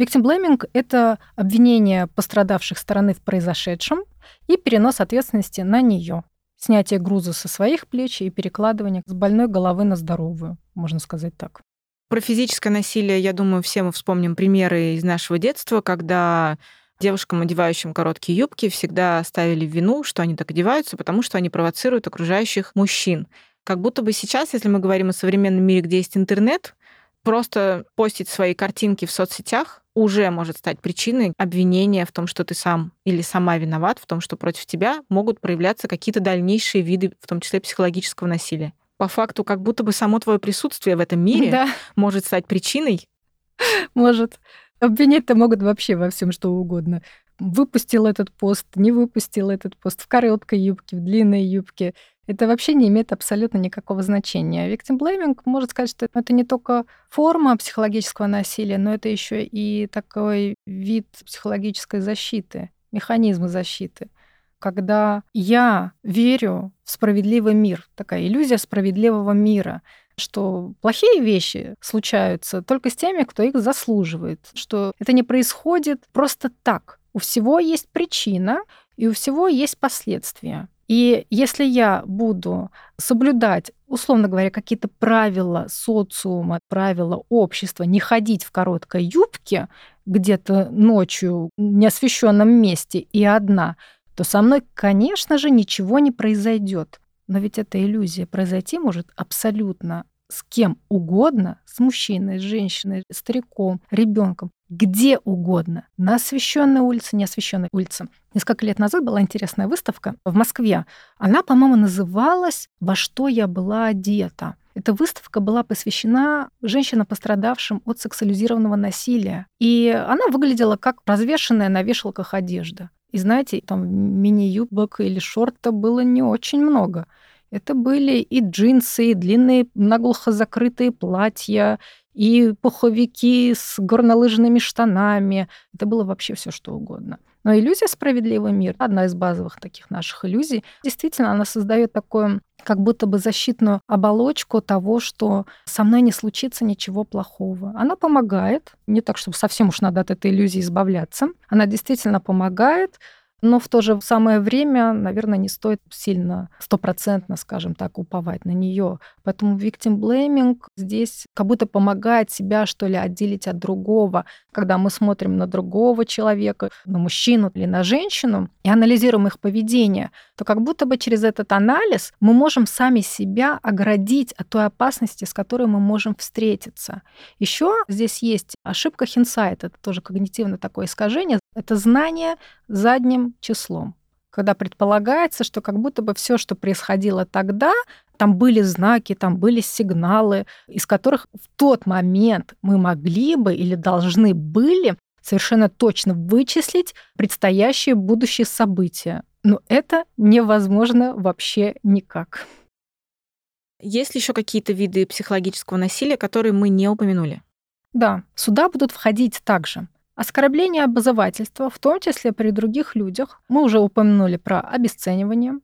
Victim blaming — это обвинение пострадавших стороны в произошедшем и перенос ответственности на нее. Снятие груза со своих плеч и перекладывание с больной головы на здоровую, можно сказать так. Про физическое насилие, я думаю, все мы вспомним примеры из нашего детства, когда девушкам, одевающим короткие юбки, всегда ставили в вину, что они так одеваются, потому что они провоцируют окружающих мужчин. Как будто бы сейчас, если мы говорим о современном мире, где есть интернет, просто постить свои картинки в соцсетях уже может стать причиной обвинения в том, что ты сам или сама виноват, в том, что против тебя могут проявляться какие-то дальнейшие виды, в том числе психологического насилия. По факту, как будто бы само твое присутствие в этом мире да. может стать причиной. Может. Обвинять-то могут вообще во всем что угодно. Выпустил этот пост, не выпустил этот пост, в короткой юбке, в длинной юбке. Это вообще не имеет абсолютно никакого значения. Victim blaming может сказать, что это не только форма психологического насилия, но это еще и такой вид психологической защиты, механизма защиты когда я верю в справедливый мир, такая иллюзия справедливого мира, что плохие вещи случаются только с теми, кто их заслуживает, что это не происходит просто так. У всего есть причина, и у всего есть последствия. И если я буду соблюдать, условно говоря, какие-то правила социума, правила общества, не ходить в короткой юбке где-то ночью в неосвещенном месте и одна, то со мной, конечно же, ничего не произойдет. Но ведь это иллюзия. Произойти может абсолютно с кем угодно, с мужчиной, с женщиной, стариком, ребенком, где угодно, на освещенной улице, не освещенной улице. Несколько лет назад была интересная выставка в Москве. Она, по-моему, называлась «Во что я была одета». Эта выставка была посвящена женщинам, пострадавшим от сексуализированного насилия. И она выглядела как развешенная на вешалках одежда. И знаете, там мини-юбок или шорта было не очень много. Это были и джинсы, и длинные наглухо закрытые платья, и пуховики с горнолыжными штанами. Это было вообще все что угодно. Но иллюзия «Справедливый мир» — одна из базовых таких наших иллюзий. Действительно, она создает такую как будто бы защитную оболочку того, что со мной не случится ничего плохого. Она помогает, не так, чтобы совсем уж надо от этой иллюзии избавляться. Она действительно помогает, но в то же самое время, наверное, не стоит сильно, стопроцентно, скажем так, уповать на нее. Поэтому victim blaming здесь как будто помогает себя, что ли, отделить от другого. Когда мы смотрим на другого человека, на мужчину или на женщину, и анализируем их поведение, то как будто бы через этот анализ мы можем сами себя оградить от той опасности, с которой мы можем встретиться. Еще здесь есть ошибка хинсайт, это тоже когнитивно такое искажение, это знание задним числом. Когда предполагается, что как будто бы все, что происходило тогда, там были знаки, там были сигналы, из которых в тот момент мы могли бы или должны были совершенно точно вычислить предстоящие будущие события. Но это невозможно вообще никак. Есть ли еще какие-то виды психологического насилия, которые мы не упомянули? Да, сюда будут входить также Оскорбление обозывательства, в том числе при других людях. Мы уже упомянули про обесценивание.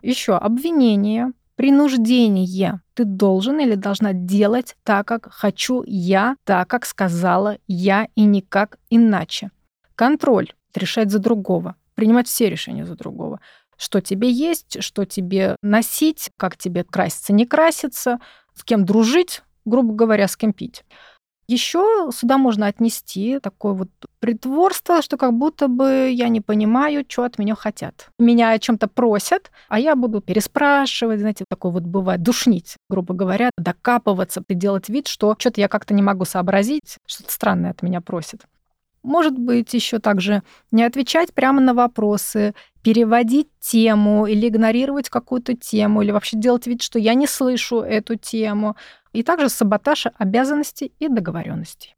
Еще обвинение, принуждение. Ты должен или должна делать так, как хочу я, так, как сказала я и никак иначе. Контроль. Решать за другого. Принимать все решения за другого. Что тебе есть, что тебе носить, как тебе краситься, не краситься, с кем дружить, грубо говоря, с кем пить. Еще сюда можно отнести такое вот притворство, что как будто бы я не понимаю, что от меня хотят. Меня о чем-то просят, а я буду переспрашивать, знаете, такое вот бывает, душнить, грубо говоря, докапываться делать вид, что что-то я как-то не могу сообразить, что-то странное от меня просят. Может быть, еще также не отвечать прямо на вопросы, переводить тему или игнорировать какую-то тему, или вообще делать вид, что я не слышу эту тему и также саботаж обязанностей и договоренностей.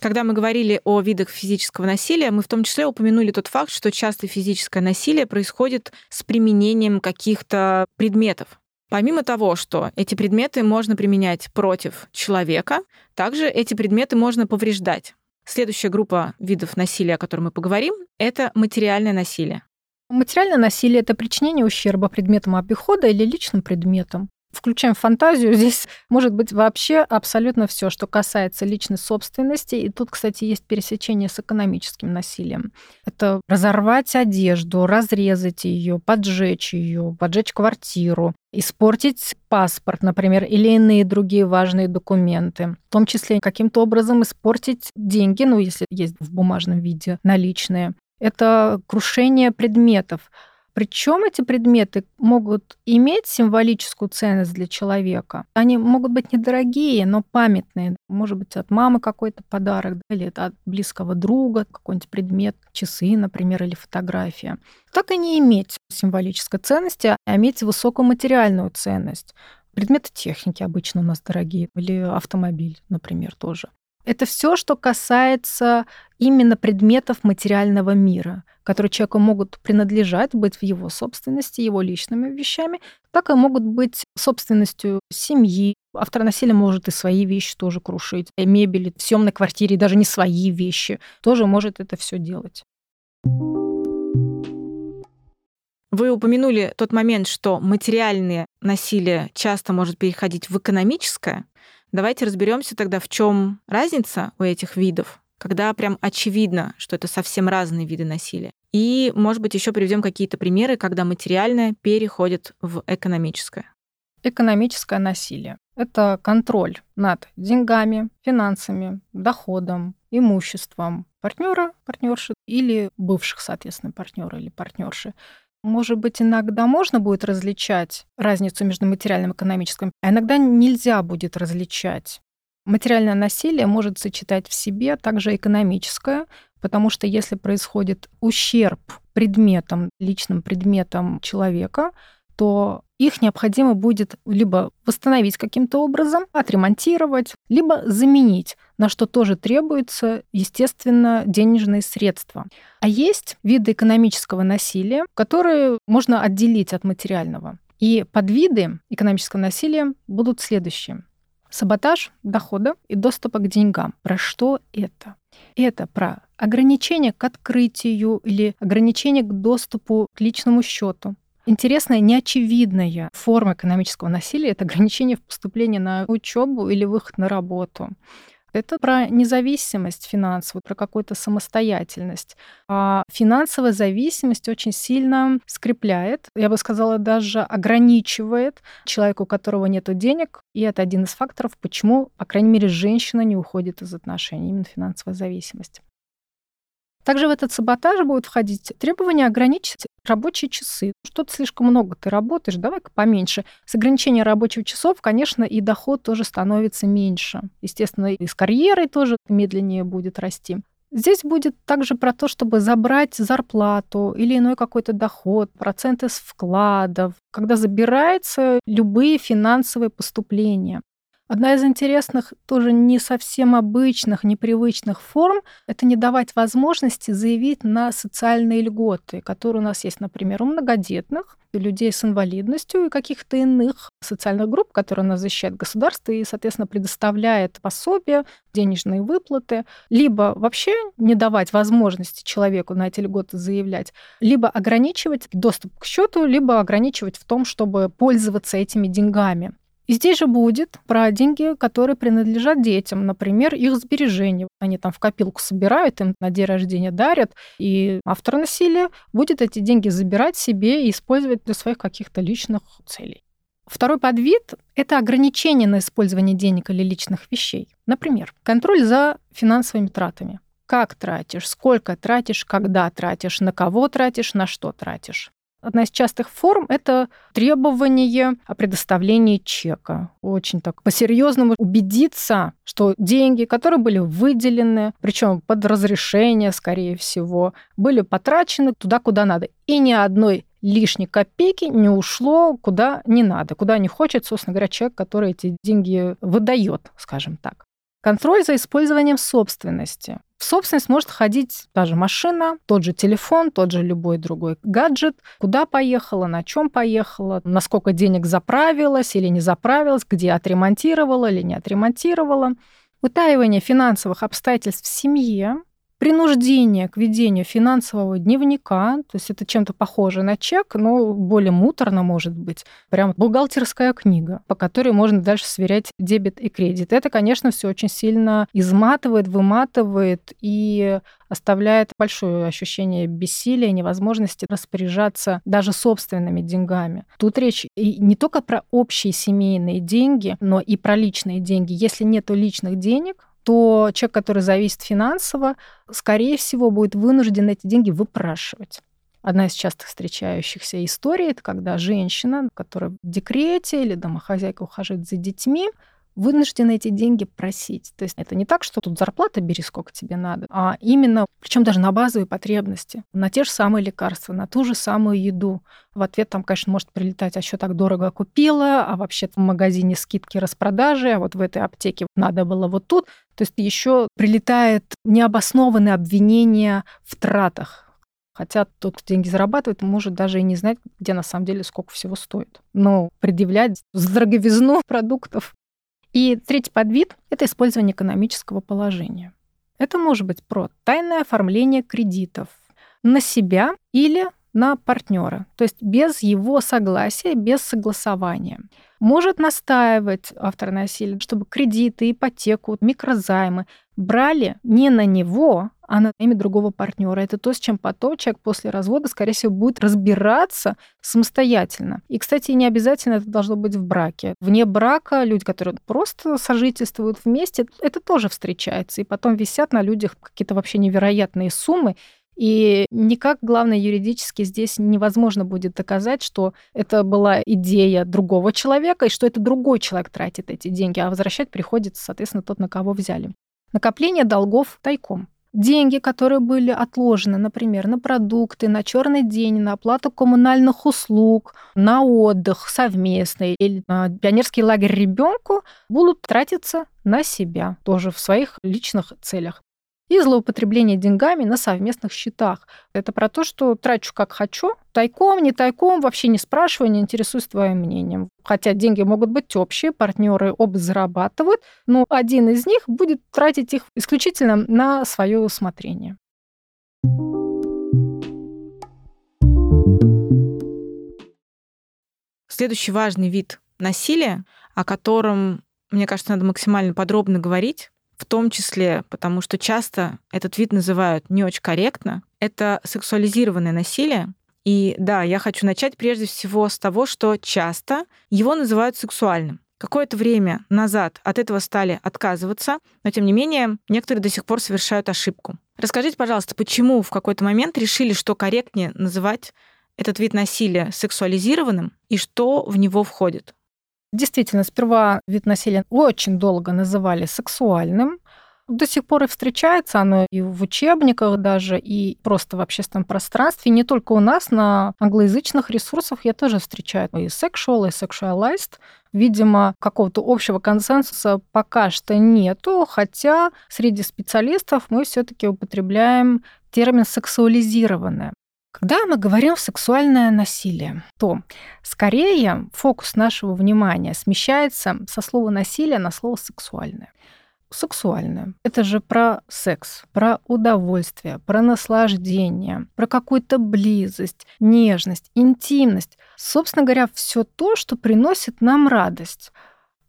Когда мы говорили о видах физического насилия, мы в том числе упомянули тот факт, что часто физическое насилие происходит с применением каких-то предметов. Помимо того, что эти предметы можно применять против человека, также эти предметы можно повреждать. Следующая группа видов насилия, о которой мы поговорим, это материальное насилие. Материальное насилие — это причинение ущерба предметам обихода или личным предметам. Включаем фантазию, здесь может быть вообще абсолютно все, что касается личной собственности. И тут, кстати, есть пересечение с экономическим насилием. Это разорвать одежду, разрезать ее, поджечь ее, поджечь квартиру, испортить паспорт, например, или иные другие важные документы. В том числе каким-то образом испортить деньги, ну, если есть в бумажном виде наличные Это крушение предметов. Причем эти предметы могут иметь символическую ценность для человека. Они могут быть недорогие, но памятные. Может быть, от мамы какой-то подарок, или от близкого друга какой-нибудь предмет, часы, например, или фотография. Так и не иметь символической ценности, а иметь высокую материальную ценность. Предметы техники обычно у нас дорогие, или автомобиль, например, тоже. Это все, что касается именно предметов материального мира, которые человеку могут принадлежать, быть в его собственности, его личными вещами, так и могут быть собственностью семьи. Автор насилия может и свои вещи тоже крушить, и мебель в съемной квартире, даже не свои вещи, тоже может это все делать. Вы упомянули тот момент, что материальное насилие часто может переходить в экономическое. Давайте разберемся тогда, в чем разница у этих видов, когда прям очевидно, что это совсем разные виды насилия. И, может быть, еще приведем какие-то примеры, когда материальное переходит в экономическое. Экономическое насилие — это контроль над деньгами, финансами, доходом, имуществом партнера, партнерши или бывших, соответственно, партнера или партнерши. Может быть, иногда можно будет различать разницу между материальным и экономическим, а иногда нельзя будет различать. Материальное насилие может сочетать в себе также экономическое, потому что если происходит ущерб предметам, личным предметам человека, то их необходимо будет либо восстановить каким-то образом, отремонтировать, либо заменить, на что тоже требуется, естественно, денежные средства. А есть виды экономического насилия, которые можно отделить от материального. И подвиды экономического насилия будут следующие. Саботаж дохода и доступа к деньгам. Про что это? Это про ограничение к открытию или ограничение к доступу к личному счету, Интересная, неочевидная форма экономического насилия — это ограничение в поступлении на учебу или выход на работу. Это про независимость финансовую, про какую-то самостоятельность. А финансовая зависимость очень сильно скрепляет, я бы сказала, даже ограничивает человека, у которого нет денег. И это один из факторов, почему, по крайней мере, женщина не уходит из отношений, именно финансовая зависимость. Также в этот саботаж будет входить требование ограничить рабочие часы. Что-то слишком много ты работаешь, давай-ка поменьше. С ограничением рабочих часов, конечно, и доход тоже становится меньше. Естественно, и с карьерой тоже медленнее будет расти. Здесь будет также про то, чтобы забрать зарплату или иной какой-то доход, проценты с вкладов, когда забираются любые финансовые поступления. Одна из интересных, тоже не совсем обычных, непривычных форм — это не давать возможности заявить на социальные льготы, которые у нас есть, например, у многодетных, людей с инвалидностью и каких-то иных социальных групп, которые нас защищает государство и, соответственно, предоставляет пособия, денежные выплаты, либо вообще не давать возможности человеку на эти льготы заявлять, либо ограничивать доступ к счету, либо ограничивать в том, чтобы пользоваться этими деньгами. И здесь же будет про деньги, которые принадлежат детям, например, их сбережения. Они там в копилку собирают, им на день рождения дарят, и автор насилия будет эти деньги забирать себе и использовать для своих каких-то личных целей. Второй подвид — это ограничение на использование денег или личных вещей. Например, контроль за финансовыми тратами. Как тратишь, сколько тратишь, когда тратишь, на кого тратишь, на что тратишь. Одна из частых форм — это требование о предоставлении чека. Очень так по-серьезному убедиться, что деньги, которые были выделены, причем под разрешение, скорее всего, были потрачены туда, куда надо. И ни одной лишней копейки не ушло куда не надо, куда не хочет, собственно говоря, человек, который эти деньги выдает, скажем так. Контроль за использованием собственности. В собственность может ходить та же машина, тот же телефон, тот же любой другой гаджет. Куда поехала, на чем поехала, насколько денег заправилась или не заправилась, где отремонтировала или не отремонтировала. Утаивание финансовых обстоятельств в семье, принуждение к ведению финансового дневника, то есть это чем-то похоже на чек, но более муторно может быть. Прям бухгалтерская книга, по которой можно дальше сверять дебет и кредит. Это, конечно, все очень сильно изматывает, выматывает и оставляет большое ощущение бессилия, невозможности распоряжаться даже собственными деньгами. Тут речь и не только про общие семейные деньги, но и про личные деньги. Если нет личных денег, то человек, который зависит финансово, скорее всего, будет вынужден эти деньги выпрашивать. Одна из частых встречающихся историй – это когда женщина, которая в декрете или домохозяйка ухаживает за детьми, вынуждены эти деньги просить. То есть это не так, что тут зарплата бери сколько тебе надо, а именно, причем даже на базовые потребности, на те же самые лекарства, на ту же самую еду. В ответ там, конечно, может прилетать, а что так дорого купила, а вообще в магазине скидки распродажи, а вот в этой аптеке надо было вот тут. То есть еще прилетает необоснованное обвинение в тратах. Хотя тот, кто деньги зарабатывает, может даже и не знать, где на самом деле сколько всего стоит. Но предъявлять за дороговизну продуктов и третий подвид — это использование экономического положения. Это может быть про тайное оформление кредитов на себя или на партнера, то есть без его согласия, без согласования. Может настаивать автор насилия, чтобы кредиты, ипотеку, микрозаймы брали не на него, а на имя другого партнера. Это то, с чем потом человек после развода, скорее всего, будет разбираться самостоятельно. И, кстати, не обязательно это должно быть в браке. Вне брака люди, которые просто сожительствуют вместе, это тоже встречается. И потом висят на людях какие-то вообще невероятные суммы. И никак, главное, юридически здесь невозможно будет доказать, что это была идея другого человека и что это другой человек тратит эти деньги, а возвращать приходится, соответственно, тот, на кого взяли. Накопление долгов тайком. Деньги, которые были отложены, например, на продукты, на черный день, на оплату коммунальных услуг, на отдых совместный или на пионерский лагерь ребенку, будут тратиться на себя, тоже в своих личных целях и злоупотребление деньгами на совместных счетах. Это про то, что трачу как хочу, тайком, не тайком, вообще не спрашиваю, не интересуюсь твоим мнением. Хотя деньги могут быть общие, партнеры оба зарабатывают, но один из них будет тратить их исключительно на свое усмотрение. Следующий важный вид насилия, о котором, мне кажется, надо максимально подробно говорить, в том числе потому, что часто этот вид называют не очень корректно, это сексуализированное насилие. И да, я хочу начать прежде всего с того, что часто его называют сексуальным. Какое-то время назад от этого стали отказываться, но тем не менее некоторые до сих пор совершают ошибку. Расскажите, пожалуйста, почему в какой-то момент решили, что корректнее называть этот вид насилия сексуализированным и что в него входит? Действительно, сперва вид насилия очень долго называли сексуальным. До сих пор и встречается оно и в учебниках даже, и просто в общественном пространстве. Не только у нас, на англоязычных ресурсах я тоже встречаю и sexual, и sexualized. Видимо, какого-то общего консенсуса пока что нету, хотя среди специалистов мы все таки употребляем термин сексуализированное. Когда мы говорим сексуальное насилие, то скорее фокус нашего внимания смещается со слова насилие на слово сексуальное. Сексуальное. Это же про секс, про удовольствие, про наслаждение, про какую-то близость, нежность, интимность. Собственно говоря, все то, что приносит нам радость.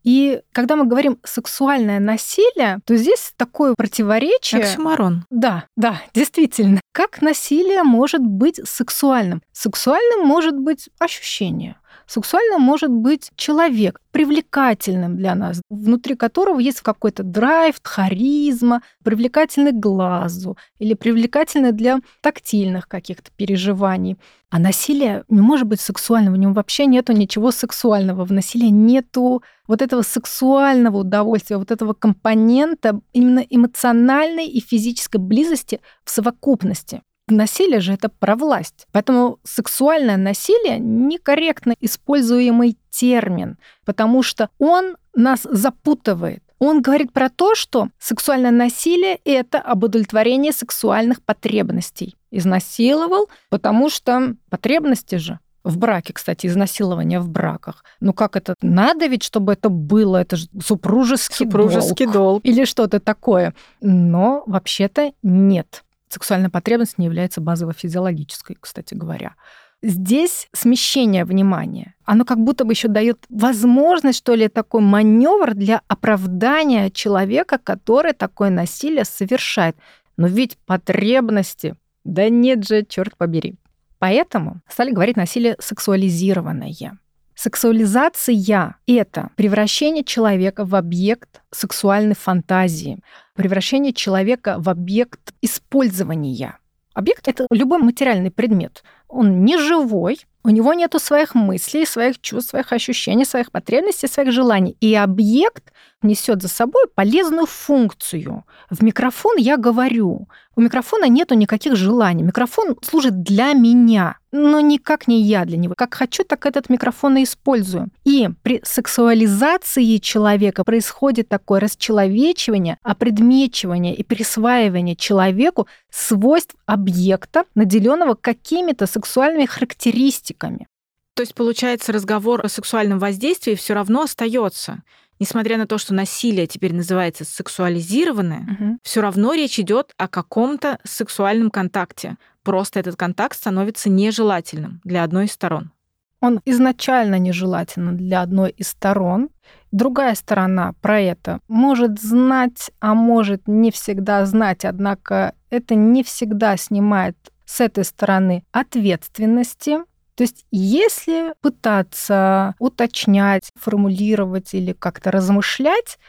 И когда мы говорим сексуальное насилие, то здесь такое противоречие. Оксюмарон. Да, да, действительно. Как насилие может быть сексуальным? Сексуальным может быть ощущение. Сексуальным может быть человек, привлекательным для нас, внутри которого есть какой-то драйв, харизма, привлекательный глазу или привлекательный для тактильных каких-то переживаний. А насилие не может быть сексуальным, в нем вообще нету ничего сексуального. В насилии нету вот этого сексуального удовольствия, вот этого компонента именно эмоциональной и физической близости в совокупности. Насилие же это про власть. Поэтому сексуальное насилие некорректно используемый термин, потому что он нас запутывает. Он говорит про то, что сексуальное насилие — это об удовлетворении сексуальных потребностей. Изнасиловал, потому что потребности же в браке, кстати, изнасилование в браках. Ну как это? Надо ведь, чтобы это было, это же супружеский, супружеский долг. долг. Или что-то такое. Но вообще-то нет. Сексуальная потребность не является базово-физиологической, кстати говоря. Здесь смещение внимания. Оно как будто бы еще дает возможность, что ли, такой маневр для оправдания человека, который такое насилие совершает. Но ведь потребности, да нет же, черт побери. Поэтому стали говорить насилие сексуализированное. Сексуализация — это превращение человека в объект сексуальной фантазии, превращение человека в объект использования. Объект — это любой материальный предмет. Он не живой, у него нет своих мыслей, своих чувств, своих ощущений, своих потребностей, своих желаний. И объект несет за собой полезную функцию. В микрофон я говорю. У микрофона нету никаких желаний. Микрофон служит для меня, но никак не я для него. Как хочу, так этот микрофон и использую. И при сексуализации человека происходит такое расчеловечивание, опредмечивание и присваивание человеку свойств объекта, наделенного какими-то сексуальными характеристиками. То есть, получается, разговор о сексуальном воздействии все равно остается несмотря на то, что насилие теперь называется сексуализированное, угу. все равно речь идет о каком-то сексуальном контакте. Просто этот контакт становится нежелательным для одной из сторон. Он изначально нежелателен для одной из сторон. Другая сторона про это может знать, а может не всегда знать, однако это не всегда снимает с этой стороны ответственности то есть если пытаться уточнять, формулировать или как-то размышлять,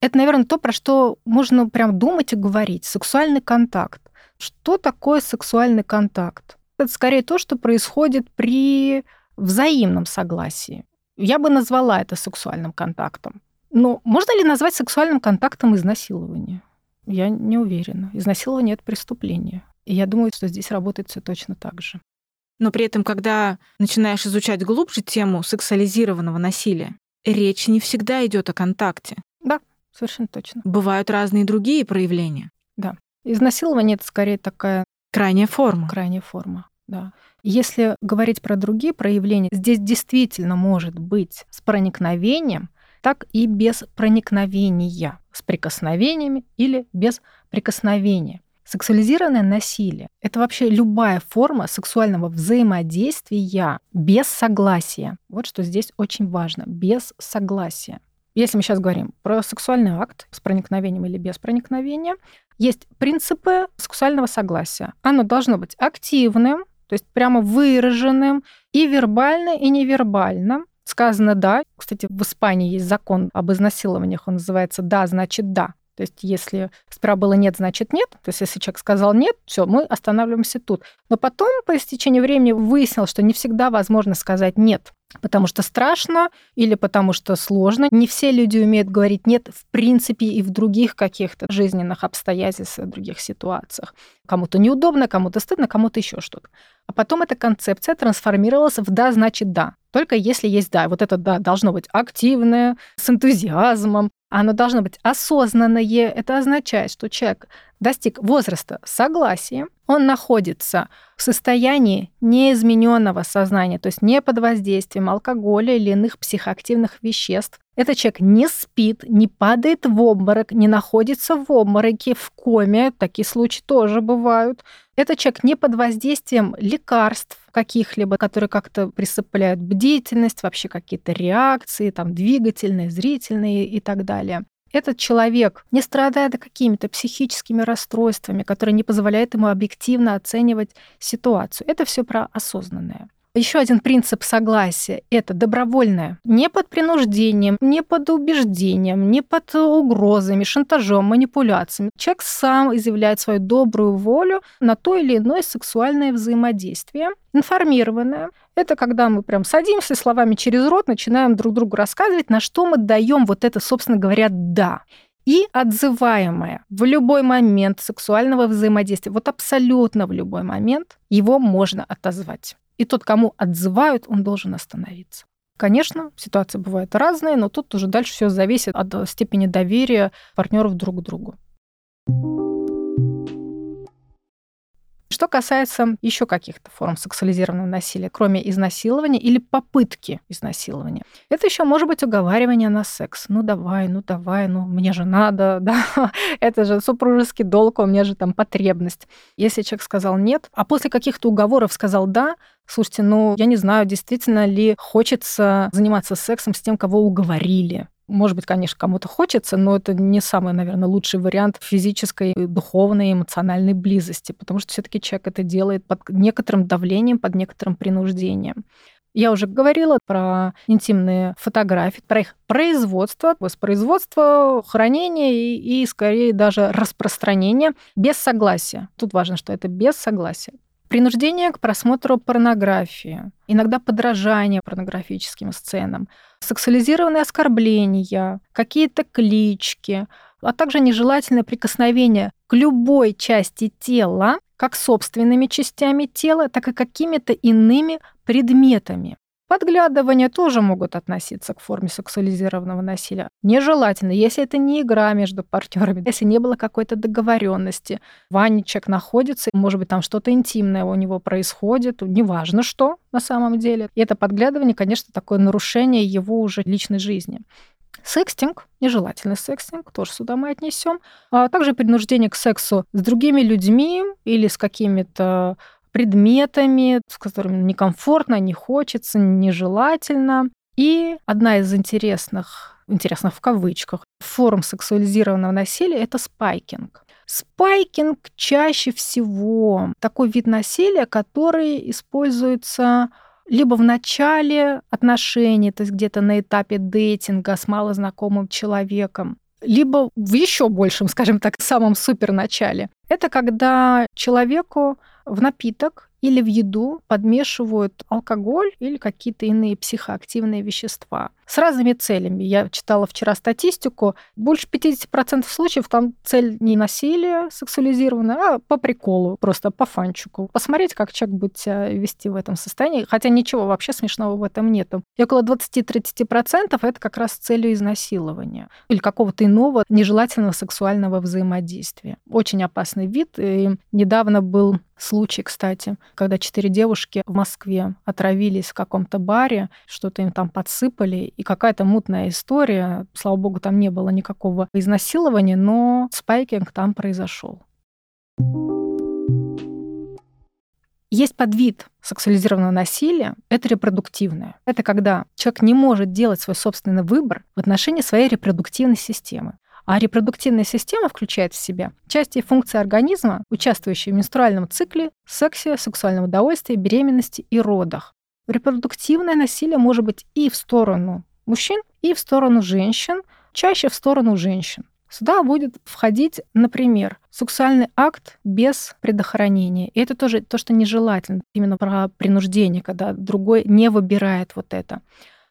это, наверное, то, про что можно прям думать и говорить. Сексуальный контакт. Что такое сексуальный контакт? Это скорее то, что происходит при взаимном согласии. Я бы назвала это сексуальным контактом. Но можно ли назвать сексуальным контактом изнасилование? Я не уверена. Изнасилование — это преступление. И я думаю, что здесь работает все точно так же. Но при этом, когда начинаешь изучать глубже тему сексуализированного насилия, речь не всегда идет о контакте. Да, совершенно точно. Бывают разные другие проявления. Да. Изнасилование это скорее такая крайняя форма. Крайняя форма, да. Если говорить про другие проявления, здесь действительно может быть с проникновением, так и без проникновения, с прикосновениями или без прикосновения. Сексуализированное насилие — это вообще любая форма сексуального взаимодействия без согласия. Вот что здесь очень важно. Без согласия. Если мы сейчас говорим про сексуальный акт с проникновением или без проникновения, есть принципы сексуального согласия. Оно должно быть активным, то есть прямо выраженным, и вербально, и невербально. Сказано «да». Кстати, в Испании есть закон об изнасилованиях, он называется «да, значит да». То есть если сперва было нет, значит нет. То есть если человек сказал нет, все, мы останавливаемся тут. Но потом по истечении времени выяснилось, что не всегда возможно сказать нет потому что страшно или потому что сложно. Не все люди умеют говорить «нет» в принципе и в других каких-то жизненных обстоятельствах, других ситуациях. Кому-то неудобно, кому-то стыдно, кому-то еще что-то. А потом эта концепция трансформировалась в «да» значит «да». Только если есть «да». Вот это «да» должно быть активное, с энтузиазмом, оно должно быть осознанное. Это означает, что человек достиг возраста согласия, он находится в состоянии неизмененного сознания, то есть не под воздействием алкоголя или иных психоактивных веществ. Этот человек не спит, не падает в обморок, не находится в обмороке, в коме. Такие случаи тоже бывают. Этот человек не под воздействием лекарств каких-либо, которые как-то присыпляют бдительность, вообще какие-то реакции, там, двигательные, зрительные и так далее этот человек не страдает какими-то психическими расстройствами, которые не позволяют ему объективно оценивать ситуацию. Это все про осознанное. Еще один принцип согласия — это добровольное. Не под принуждением, не под убеждением, не под угрозами, шантажом, манипуляциями. Человек сам изъявляет свою добрую волю на то или иное сексуальное взаимодействие. Информированное — это когда мы прям садимся словами через рот, начинаем друг другу рассказывать, на что мы даем вот это, собственно говоря, «да» и отзываемое в любой момент сексуального взаимодействия, вот абсолютно в любой момент, его можно отозвать и тот, кому отзывают, он должен остановиться. Конечно, ситуации бывают разные, но тут уже дальше все зависит от степени доверия партнеров друг к другу. Что касается еще каких-то форм сексуализированного насилия, кроме изнасилования или попытки изнасилования, это еще может быть уговаривание на секс. Ну давай, ну давай, ну мне же надо, да, это же супружеский долг, у меня же там потребность. Если человек сказал нет, а после каких-то уговоров сказал да, слушайте, ну я не знаю, действительно ли хочется заниматься сексом с тем, кого уговорили. Может быть, конечно, кому-то хочется, но это не самый, наверное, лучший вариант физической, духовной, эмоциональной близости, потому что все-таки человек это делает под некоторым давлением, под некоторым принуждением. Я уже говорила про интимные фотографии, про их производство, воспроизводство, хранение и, и скорее даже распространение без согласия. Тут важно, что это без согласия. Принуждение к просмотру порнографии, иногда подражание порнографическим сценам, сексуализированные оскорбления, какие-то клички, а также нежелательное прикосновение к любой части тела, как собственными частями тела, так и какими-то иными предметами. Подглядывания тоже могут относиться к форме сексуализированного насилия. Нежелательно, если это не игра между партнерами, если не было какой-то договоренности. Ванечек находится, может быть, там что-то интимное у него происходит, неважно что на самом деле. И это подглядывание, конечно, такое нарушение его уже личной жизни. Секстинг, нежелательный секстинг, тоже сюда мы отнесем. А также принуждение к сексу с другими людьми или с какими-то предметами, с которыми некомфортно, не хочется, нежелательно. И одна из интересных, интересных в кавычках, форм сексуализированного насилия – это спайкинг. Спайкинг чаще всего такой вид насилия, который используется либо в начале отношений, то есть где-то на этапе дейтинга с малознакомым человеком, либо в еще большем, скажем так, самом супер начале. Это когда человеку в напиток или в еду подмешивают алкоголь или какие-то иные психоактивные вещества с разными целями. Я читала вчера статистику. Больше 50% случаев там цель не насилие сексуализированное, а по приколу, просто по фанчику. Посмотреть, как человек будет себя вести в этом состоянии. Хотя ничего вообще смешного в этом нету. И около 20-30% это как раз с целью изнасилования или какого-то иного нежелательного сексуального взаимодействия. Очень опасный вид. И недавно был случай, кстати, когда четыре девушки в Москве отравились в каком-то баре, что-то им там подсыпали, и какая-то мутная история. Слава богу, там не было никакого изнасилования, но спайкинг там произошел. Есть подвид сексуализированного насилия – это репродуктивное. Это когда человек не может делать свой собственный выбор в отношении своей репродуктивной системы. А репродуктивная система включает в себя части и функции организма, участвующие в менструальном цикле, сексе, сексуальном удовольствии, беременности и родах. Репродуктивное насилие может быть и в сторону мужчин, и в сторону женщин, чаще в сторону женщин. Сюда будет входить, например, сексуальный акт без предохранения. И это тоже то, что нежелательно. Именно про принуждение, когда другой не выбирает вот это.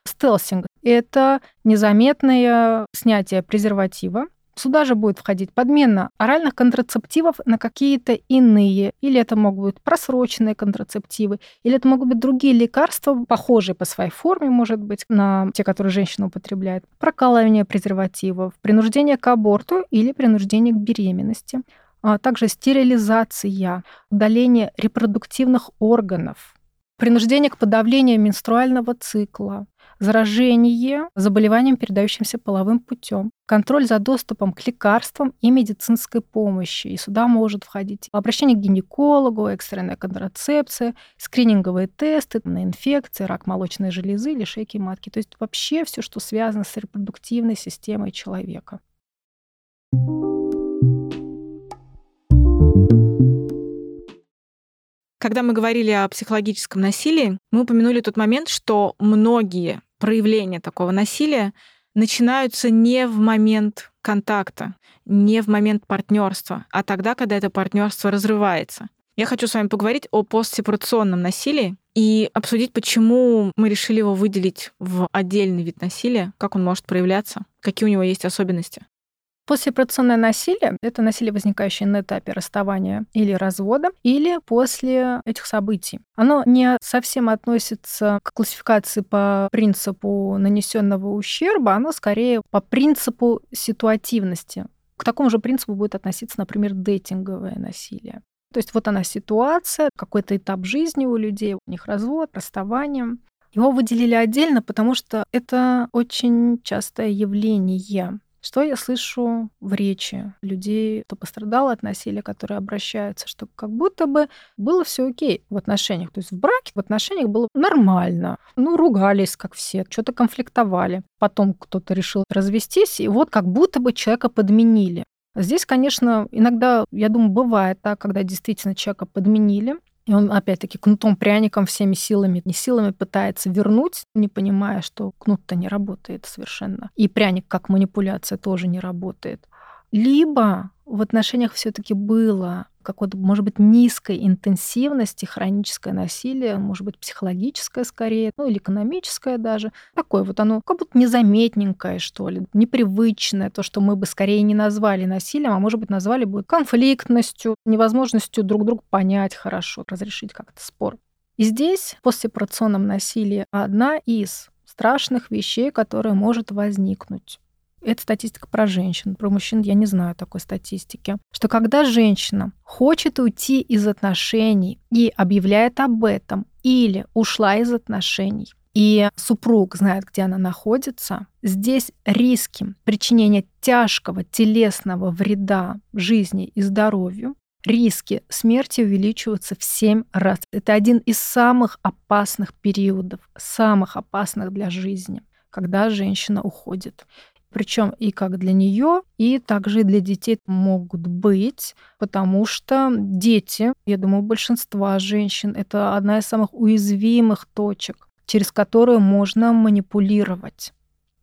Стелсинг – это незаметное снятие презерватива, Сюда же будет входить подмена оральных контрацептивов на какие-то иные. Или это могут быть просроченные контрацептивы, или это могут быть другие лекарства, похожие по своей форме, может быть, на те, которые женщина употребляет. Прокалывание презервативов, принуждение к аборту или принуждение к беременности а также стерилизация, удаление репродуктивных органов, принуждение к подавлению менструального цикла, заражение заболеванием, передающимся половым путем, контроль за доступом к лекарствам и медицинской помощи. И сюда может входить обращение к гинекологу, экстренная контрацепция, скрининговые тесты на инфекции, рак молочной железы или шейки матки. То есть вообще все, что связано с репродуктивной системой человека. Когда мы говорили о психологическом насилии, мы упомянули тот момент, что многие проявления такого насилия начинаются не в момент контакта, не в момент партнерства, а тогда, когда это партнерство разрывается. Я хочу с вами поговорить о постсепарационном насилии и обсудить, почему мы решили его выделить в отдельный вид насилия, как он может проявляться, какие у него есть особенности. Послеоперационное насилие – это насилие, возникающее на этапе расставания или развода, или после этих событий. Оно не совсем относится к классификации по принципу нанесенного ущерба, оно скорее по принципу ситуативности. К такому же принципу будет относиться, например, дейтинговое насилие. То есть вот она ситуация, какой-то этап жизни у людей, у них развод, расставание. Его выделили отдельно, потому что это очень частое явление. Что я слышу в речи людей, кто пострадал от насилия, которые обращаются, что как будто бы было все окей в отношениях. То есть в браке, в отношениях было нормально. Ну, ругались, как все, что-то конфликтовали. Потом кто-то решил развестись, и вот как будто бы человека подменили. Здесь, конечно, иногда, я думаю, бывает так, когда действительно человека подменили, И он, опять-таки, кнутом, пряником, всеми силами, не силами пытается вернуть, не понимая, что кнут-то не работает совершенно. И пряник как манипуляция тоже не работает. Либо в отношениях все-таки было какой-то, может быть, низкой интенсивности хроническое насилие, может быть, психологическое скорее, ну или экономическое даже. Такое вот оно как будто незаметненькое, что ли, непривычное, то, что мы бы скорее не назвали насилием, а может быть, назвали бы конфликтностью, невозможностью друг друга понять хорошо, разрешить как-то спор. И здесь, в постсепарационном насилии, одна из страшных вещей, которая может возникнуть. Это статистика про женщин. Про мужчин я не знаю такой статистики. Что когда женщина хочет уйти из отношений и объявляет об этом, или ушла из отношений, и супруг знает, где она находится, здесь риски причинения тяжкого телесного вреда жизни и здоровью, риски смерти увеличиваются в 7 раз. Это один из самых опасных периодов, самых опасных для жизни, когда женщина уходит. Причем и как для нее, и также и для детей могут быть, потому что дети, я думаю, большинства женщин это одна из самых уязвимых точек, через которую можно манипулировать.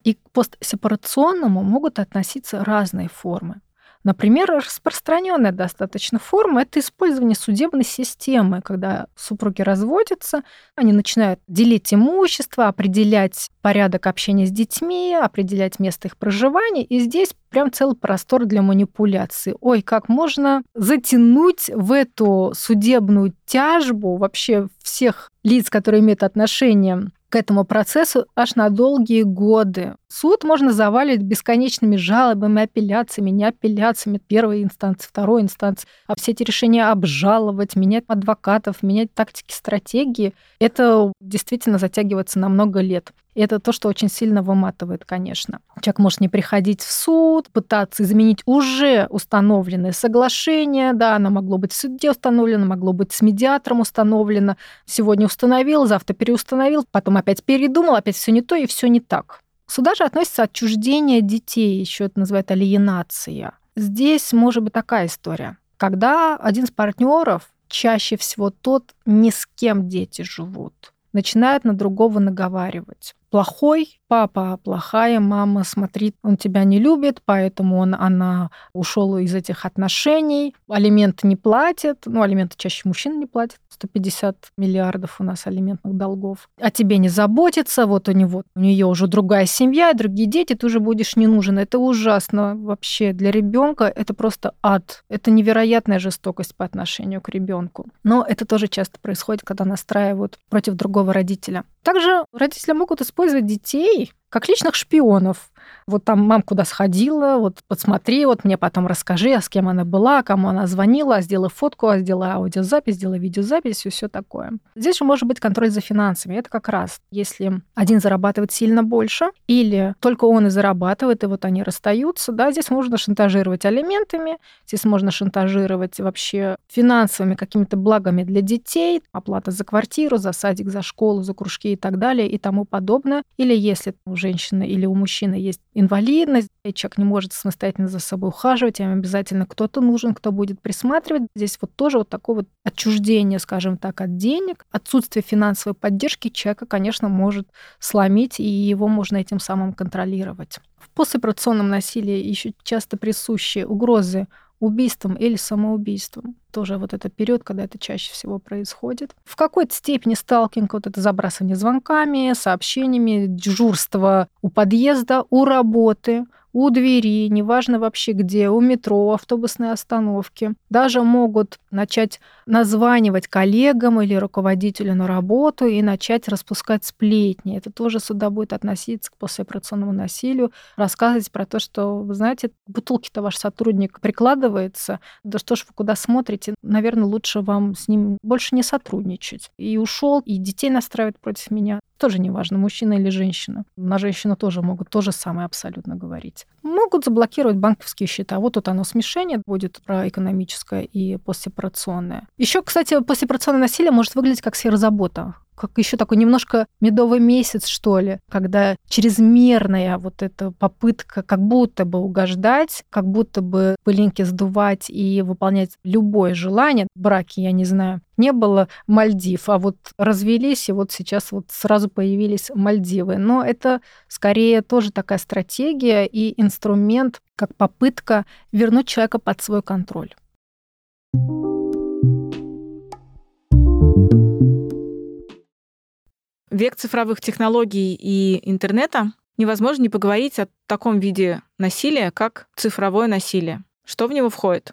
И к постсепарационному могут относиться разные формы. Например, распространенная достаточно форма – это использование судебной системы, когда супруги разводятся, они начинают делить имущество, определять порядок общения с детьми, определять место их проживания, и здесь прям целый простор для манипуляции. Ой, как можно затянуть в эту судебную тяжбу вообще всех лиц, которые имеют отношение к этому процессу аж на долгие годы. Суд можно завалить бесконечными жалобами, апелляциями, не апелляциями первой инстанции, второй инстанции, а все эти решения обжаловать, менять адвокатов, менять тактики, стратегии. Это действительно затягивается на много лет. Это то, что очень сильно выматывает, конечно. Человек может не приходить в суд, пытаться изменить уже установленное соглашение. Да, оно могло быть в суде установлено, могло быть с медиатором установлено. Сегодня установил, завтра переустановил, потом опять передумал, опять все не то и все не так. Сюда же относится отчуждение детей, еще это называют алиенация. Здесь может быть такая история. Когда один из партнеров, чаще всего тот, ни с кем дети живут, начинает на другого наговаривать плохой папа, плохая мама, смотри, он тебя не любит, поэтому он, она ушел из этих отношений, алименты не платит, ну, алименты чаще мужчин не платят, 150 миллиардов у нас алиментных долгов, о тебе не заботится, вот у него, у нее уже другая семья, другие дети, ты уже будешь не нужен. Это ужасно вообще для ребенка, это просто ад. Это невероятная жестокость по отношению к ребенку. Но это тоже часто происходит, когда настраивают против другого родителя. Также родители могут использовать детей как личных шпионов. Вот там мам куда сходила, вот подсмотри, вот мне потом расскажи, а с кем она была, кому она звонила, а сделай фотку, а сделай аудиозапись, сделай видеозапись и все такое. Здесь же может быть контроль за финансами. Это как раз, если один зарабатывает сильно больше, или только он и зарабатывает, и вот они расстаются, да, здесь можно шантажировать алиментами, здесь можно шантажировать вообще финансовыми какими-то благами для детей, оплата за квартиру, за садик, за школу, за кружки и так далее и тому подобное. Или если у женщины или у мужчины есть инвалидность, человек не может самостоятельно за собой ухаживать, им обязательно кто-то нужен, кто будет присматривать. Здесь вот тоже вот такое вот отчуждение, скажем так, от денег, отсутствие финансовой поддержки человека, конечно, может сломить, и его можно этим самым контролировать. В послеоперационном насилии еще часто присущи угрозы убийством или самоубийством. Тоже вот этот период, когда это чаще всего происходит. В какой-то степени сталкинг, вот это забрасывание звонками, сообщениями, дежурство у подъезда, у работы, у двери, неважно вообще где, у метро, автобусной остановки. Даже могут начать названивать коллегам или руководителю на работу и начать распускать сплетни. Это тоже сюда будет относиться к послеоперационному насилию, рассказывать про то, что, вы знаете, бутылки-то ваш сотрудник прикладывается, да что ж вы куда смотрите, наверное, лучше вам с ним больше не сотрудничать. И ушел, и детей настраивает против меня. Тоже неважно, мужчина или женщина. На женщину тоже могут то же самое абсолютно говорить. Могут заблокировать банковские счета. Вот тут оно смешение будет про экономическое и послеоперационное. Еще, кстати, послеоперационное насилие может выглядеть как сфера забота. Как еще такой немножко медовый месяц, что ли, когда чрезмерная вот эта попытка как будто бы угождать, как будто бы пылинки сдувать и выполнять любое желание. Браки, я не знаю, не было Мальдив, а вот развелись, и вот сейчас вот сразу появились Мальдивы. Но это скорее тоже такая стратегия и инструмент, как попытка вернуть человека под свой контроль. Век цифровых технологий и интернета невозможно не поговорить о таком виде насилия, как цифровое насилие. Что в него входит?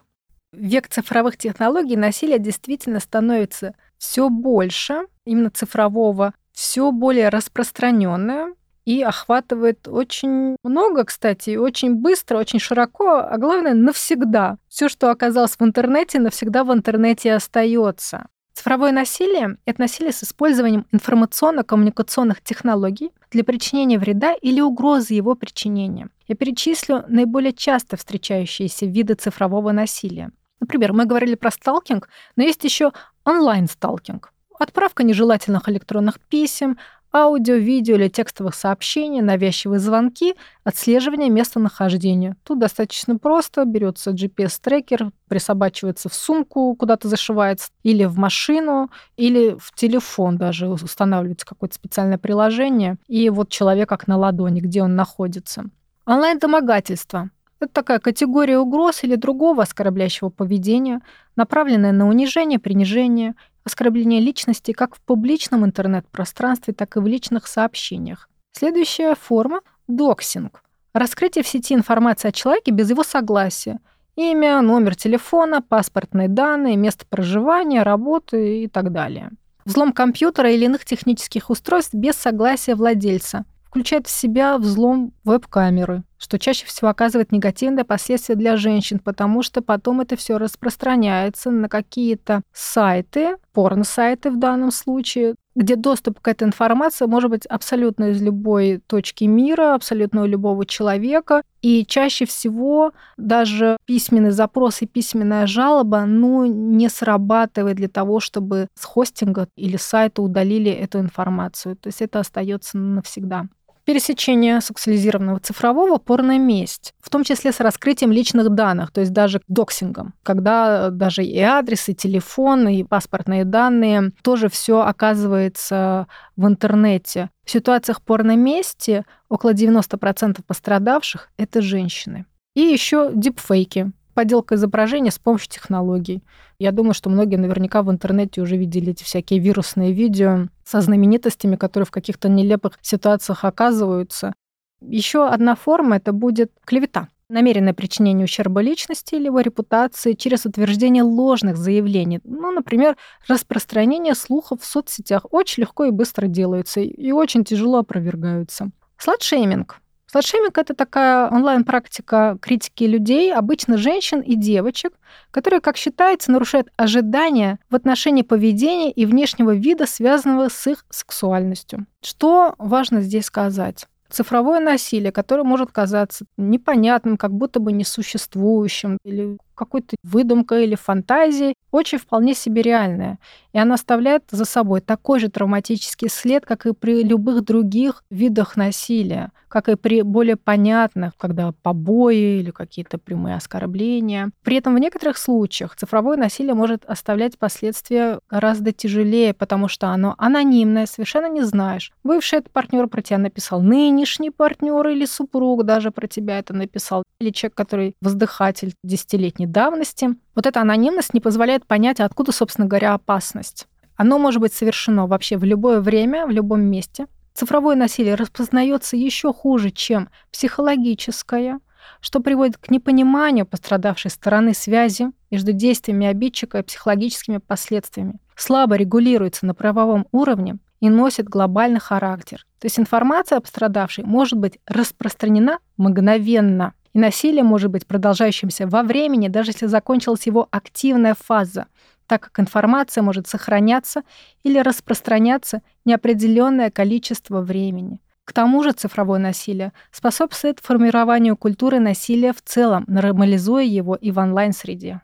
Век цифровых технологий насилие действительно становится все больше, именно цифрового, все более распространенное и охватывает очень много, кстати, очень быстро, очень широко, а главное навсегда. Все, что оказалось в интернете, навсегда в интернете остается. Цифровое насилие — это насилие с использованием информационно-коммуникационных технологий для причинения вреда или угрозы его причинения. Я перечислю наиболее часто встречающиеся виды цифрового насилия. Например, мы говорили про сталкинг, но есть еще онлайн-сталкинг. Отправка нежелательных электронных писем, аудио, видео или текстовых сообщений, навязчивые звонки, отслеживание местонахождения. Тут достаточно просто. Берется GPS-трекер, присобачивается в сумку, куда-то зашивается, или в машину, или в телефон даже устанавливается какое-то специальное приложение, и вот человек как на ладони, где он находится. Онлайн-домогательство. Это такая категория угроз или другого оскорбляющего поведения, направленная на унижение, принижение оскорбление личности как в публичном интернет-пространстве, так и в личных сообщениях. Следующая форма – доксинг. Раскрытие в сети информации о человеке без его согласия. Имя, номер телефона, паспортные данные, место проживания, работы и так далее. Взлом компьютера или иных технических устройств без согласия владельца включает в себя взлом веб-камеры, что чаще всего оказывает негативные последствия для женщин, потому что потом это все распространяется на какие-то сайты, порно-сайты в данном случае, где доступ к этой информации может быть абсолютно из любой точки мира, абсолютно у любого человека. И чаще всего даже письменный запрос и письменная жалоба ну, не срабатывает для того, чтобы с хостинга или сайта удалили эту информацию. То есть это остается навсегда пересечение сексуализированного цифрового порно месть, в том числе с раскрытием личных данных, то есть даже доксингом, когда даже и адрес, и телефон, и паспортные данные, тоже все оказывается в интернете. В ситуациях порно мести около 90% пострадавших — это женщины. И еще дипфейки, подделка изображения с помощью технологий. Я думаю, что многие наверняка в интернете уже видели эти всякие вирусные видео со знаменитостями, которые в каких-то нелепых ситуациях оказываются. Еще одна форма это будет клевета намеренное причинение ущерба личности или его репутации через утверждение ложных заявлений. Ну, например, распространение слухов в соцсетях очень легко и быстро делается и очень тяжело опровергаются. Сладшейминг Сладшейминг — это такая онлайн-практика критики людей, обычно женщин и девочек, которые, как считается, нарушают ожидания в отношении поведения и внешнего вида, связанного с их сексуальностью. Что важно здесь сказать? Цифровое насилие, которое может казаться непонятным, как будто бы несуществующим или какой-то выдумкой или фантазией, очень вполне себе реальная. И она оставляет за собой такой же травматический след, как и при любых других видах насилия, как и при более понятных, когда побои или какие-то прямые оскорбления. При этом в некоторых случаях цифровое насилие может оставлять последствия гораздо тяжелее, потому что оно анонимное, совершенно не знаешь. Бывший этот партнер про тебя написал, нынешний партнер или супруг даже про тебя это написал, или человек, который воздыхатель десятилетней давности. Вот эта анонимность не позволяет понять, откуда, собственно говоря, опасность. Оно может быть совершено вообще в любое время, в любом месте. Цифровое насилие распознается еще хуже, чем психологическое, что приводит к непониманию пострадавшей стороны связи между действиями обидчика и психологическими последствиями. Слабо регулируется на правовом уровне и носит глобальный характер. То есть информация о пострадавшей может быть распространена мгновенно – и насилие может быть продолжающимся во времени, даже если закончилась его активная фаза, так как информация может сохраняться или распространяться неопределенное количество времени. К тому же цифровое насилие способствует формированию культуры насилия в целом, нормализуя его и в онлайн-среде.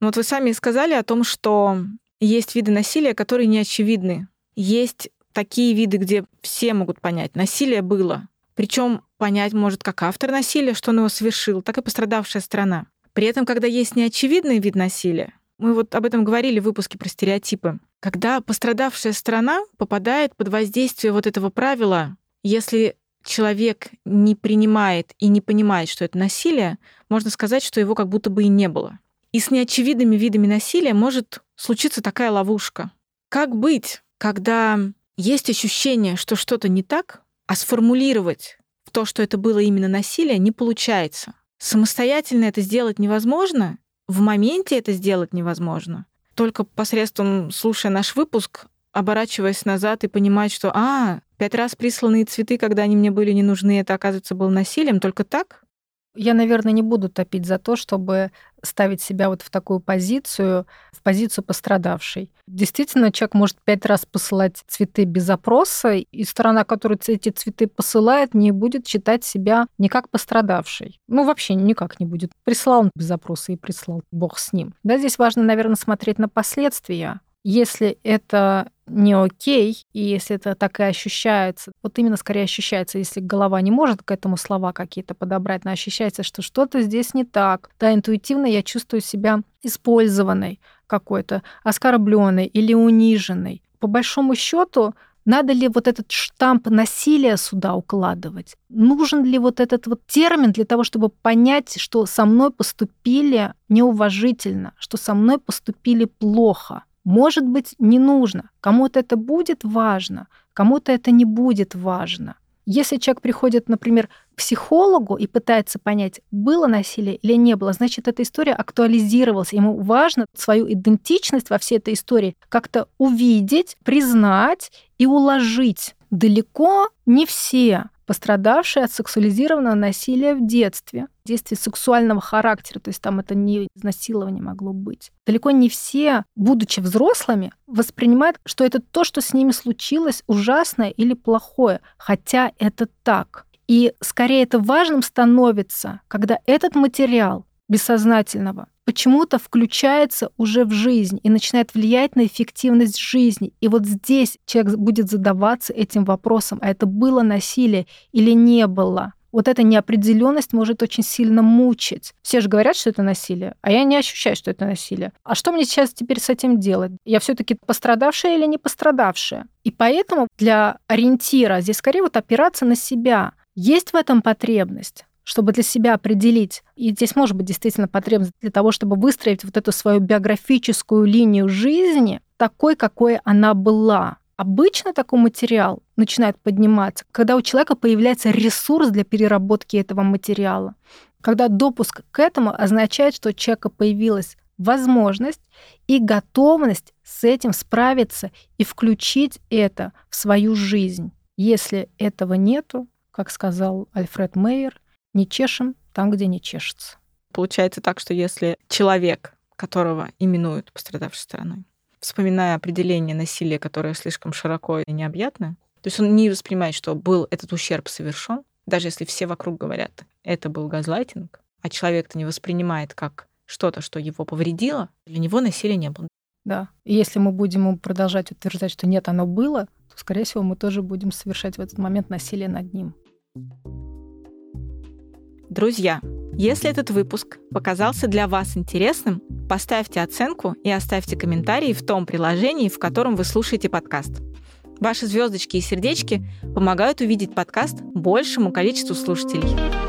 Ну вот вы сами сказали о том, что есть виды насилия, которые не очевидны Есть такие виды, где все могут понять, насилие было. Причем понять может как автор насилия, что он его совершил, так и пострадавшая сторона. При этом, когда есть неочевидный вид насилия, мы вот об этом говорили в выпуске про стереотипы, когда пострадавшая сторона попадает под воздействие вот этого правила, если человек не принимает и не понимает, что это насилие, можно сказать, что его как будто бы и не было. И с неочевидными видами насилия может случиться такая ловушка. Как быть, когда есть ощущение, что что-то не так, а сформулировать в то, что это было именно насилие, не получается. Самостоятельно это сделать невозможно, в моменте это сделать невозможно. Только посредством, слушая наш выпуск, оборачиваясь назад и понимать, что, а, пять раз присланные цветы, когда они мне были не нужны, это, оказывается, было насилием, только так? Я, наверное, не буду топить за то, чтобы ставить себя вот в такую позицию, в позицию пострадавшей. Действительно, человек может пять раз посылать цветы без запроса, и сторона, которая эти цветы посылает, не будет считать себя никак пострадавшей. Ну, вообще никак не будет. Прислал он без запроса и прислал, бог с ним. Да, здесь важно, наверное, смотреть на последствия. Если это не окей, и если это так и ощущается, вот именно скорее ощущается, если голова не может к этому слова какие-то подобрать, но ощущается, что что-то здесь не так. Да, интуитивно я чувствую себя использованной какой-то, оскорбленной или униженной. По большому счету, надо ли вот этот штамп насилия сюда укладывать? Нужен ли вот этот вот термин для того, чтобы понять, что со мной поступили неуважительно, что со мной поступили плохо? Может быть, не нужно. Кому-то это будет важно, кому-то это не будет важно. Если человек приходит, например, к психологу и пытается понять, было насилие или не было, значит, эта история актуализировалась. Ему важно свою идентичность во всей этой истории как-то увидеть, признать и уложить. Далеко не все пострадавшие от сексуализированного насилия в детстве, действий сексуального характера, то есть там это не изнасилование могло быть. Далеко не все, будучи взрослыми, воспринимают, что это то, что с ними случилось, ужасное или плохое, хотя это так. И скорее это важным становится, когда этот материал бессознательного почему-то включается уже в жизнь и начинает влиять на эффективность жизни. И вот здесь человек будет задаваться этим вопросом, а это было насилие или не было. Вот эта неопределенность может очень сильно мучить. Все же говорят, что это насилие, а я не ощущаю, что это насилие. А что мне сейчас теперь с этим делать? Я все-таки пострадавшая или не пострадавшая? И поэтому для ориентира здесь скорее вот опираться на себя. Есть в этом потребность? Чтобы для себя определить, и здесь может быть действительно потребность для того, чтобы выстроить вот эту свою биографическую линию жизни такой, какой она была. Обычно такой материал начинает подниматься, когда у человека появляется ресурс для переработки этого материала. Когда допуск к этому означает, что у человека появилась возможность и готовность с этим справиться и включить это в свою жизнь. Если этого нету, как сказал Альфред Мейер, не чешем там, где не чешется. Получается так, что если человек, которого именуют пострадавшей стороной, вспоминая определение насилия, которое слишком широко и необъятное, то есть он не воспринимает, что был этот ущерб совершен, даже если все вокруг говорят, это был газлайтинг, а человек-то не воспринимает как что-то, что его повредило, для него насилия не было. Да. И если мы будем продолжать утверждать, что нет, оно было, то, скорее всего, мы тоже будем совершать в этот момент насилие над ним. Друзья, если этот выпуск показался для вас интересным, поставьте оценку и оставьте комментарии в том приложении, в котором вы слушаете подкаст. Ваши звездочки и сердечки помогают увидеть подкаст большему количеству слушателей.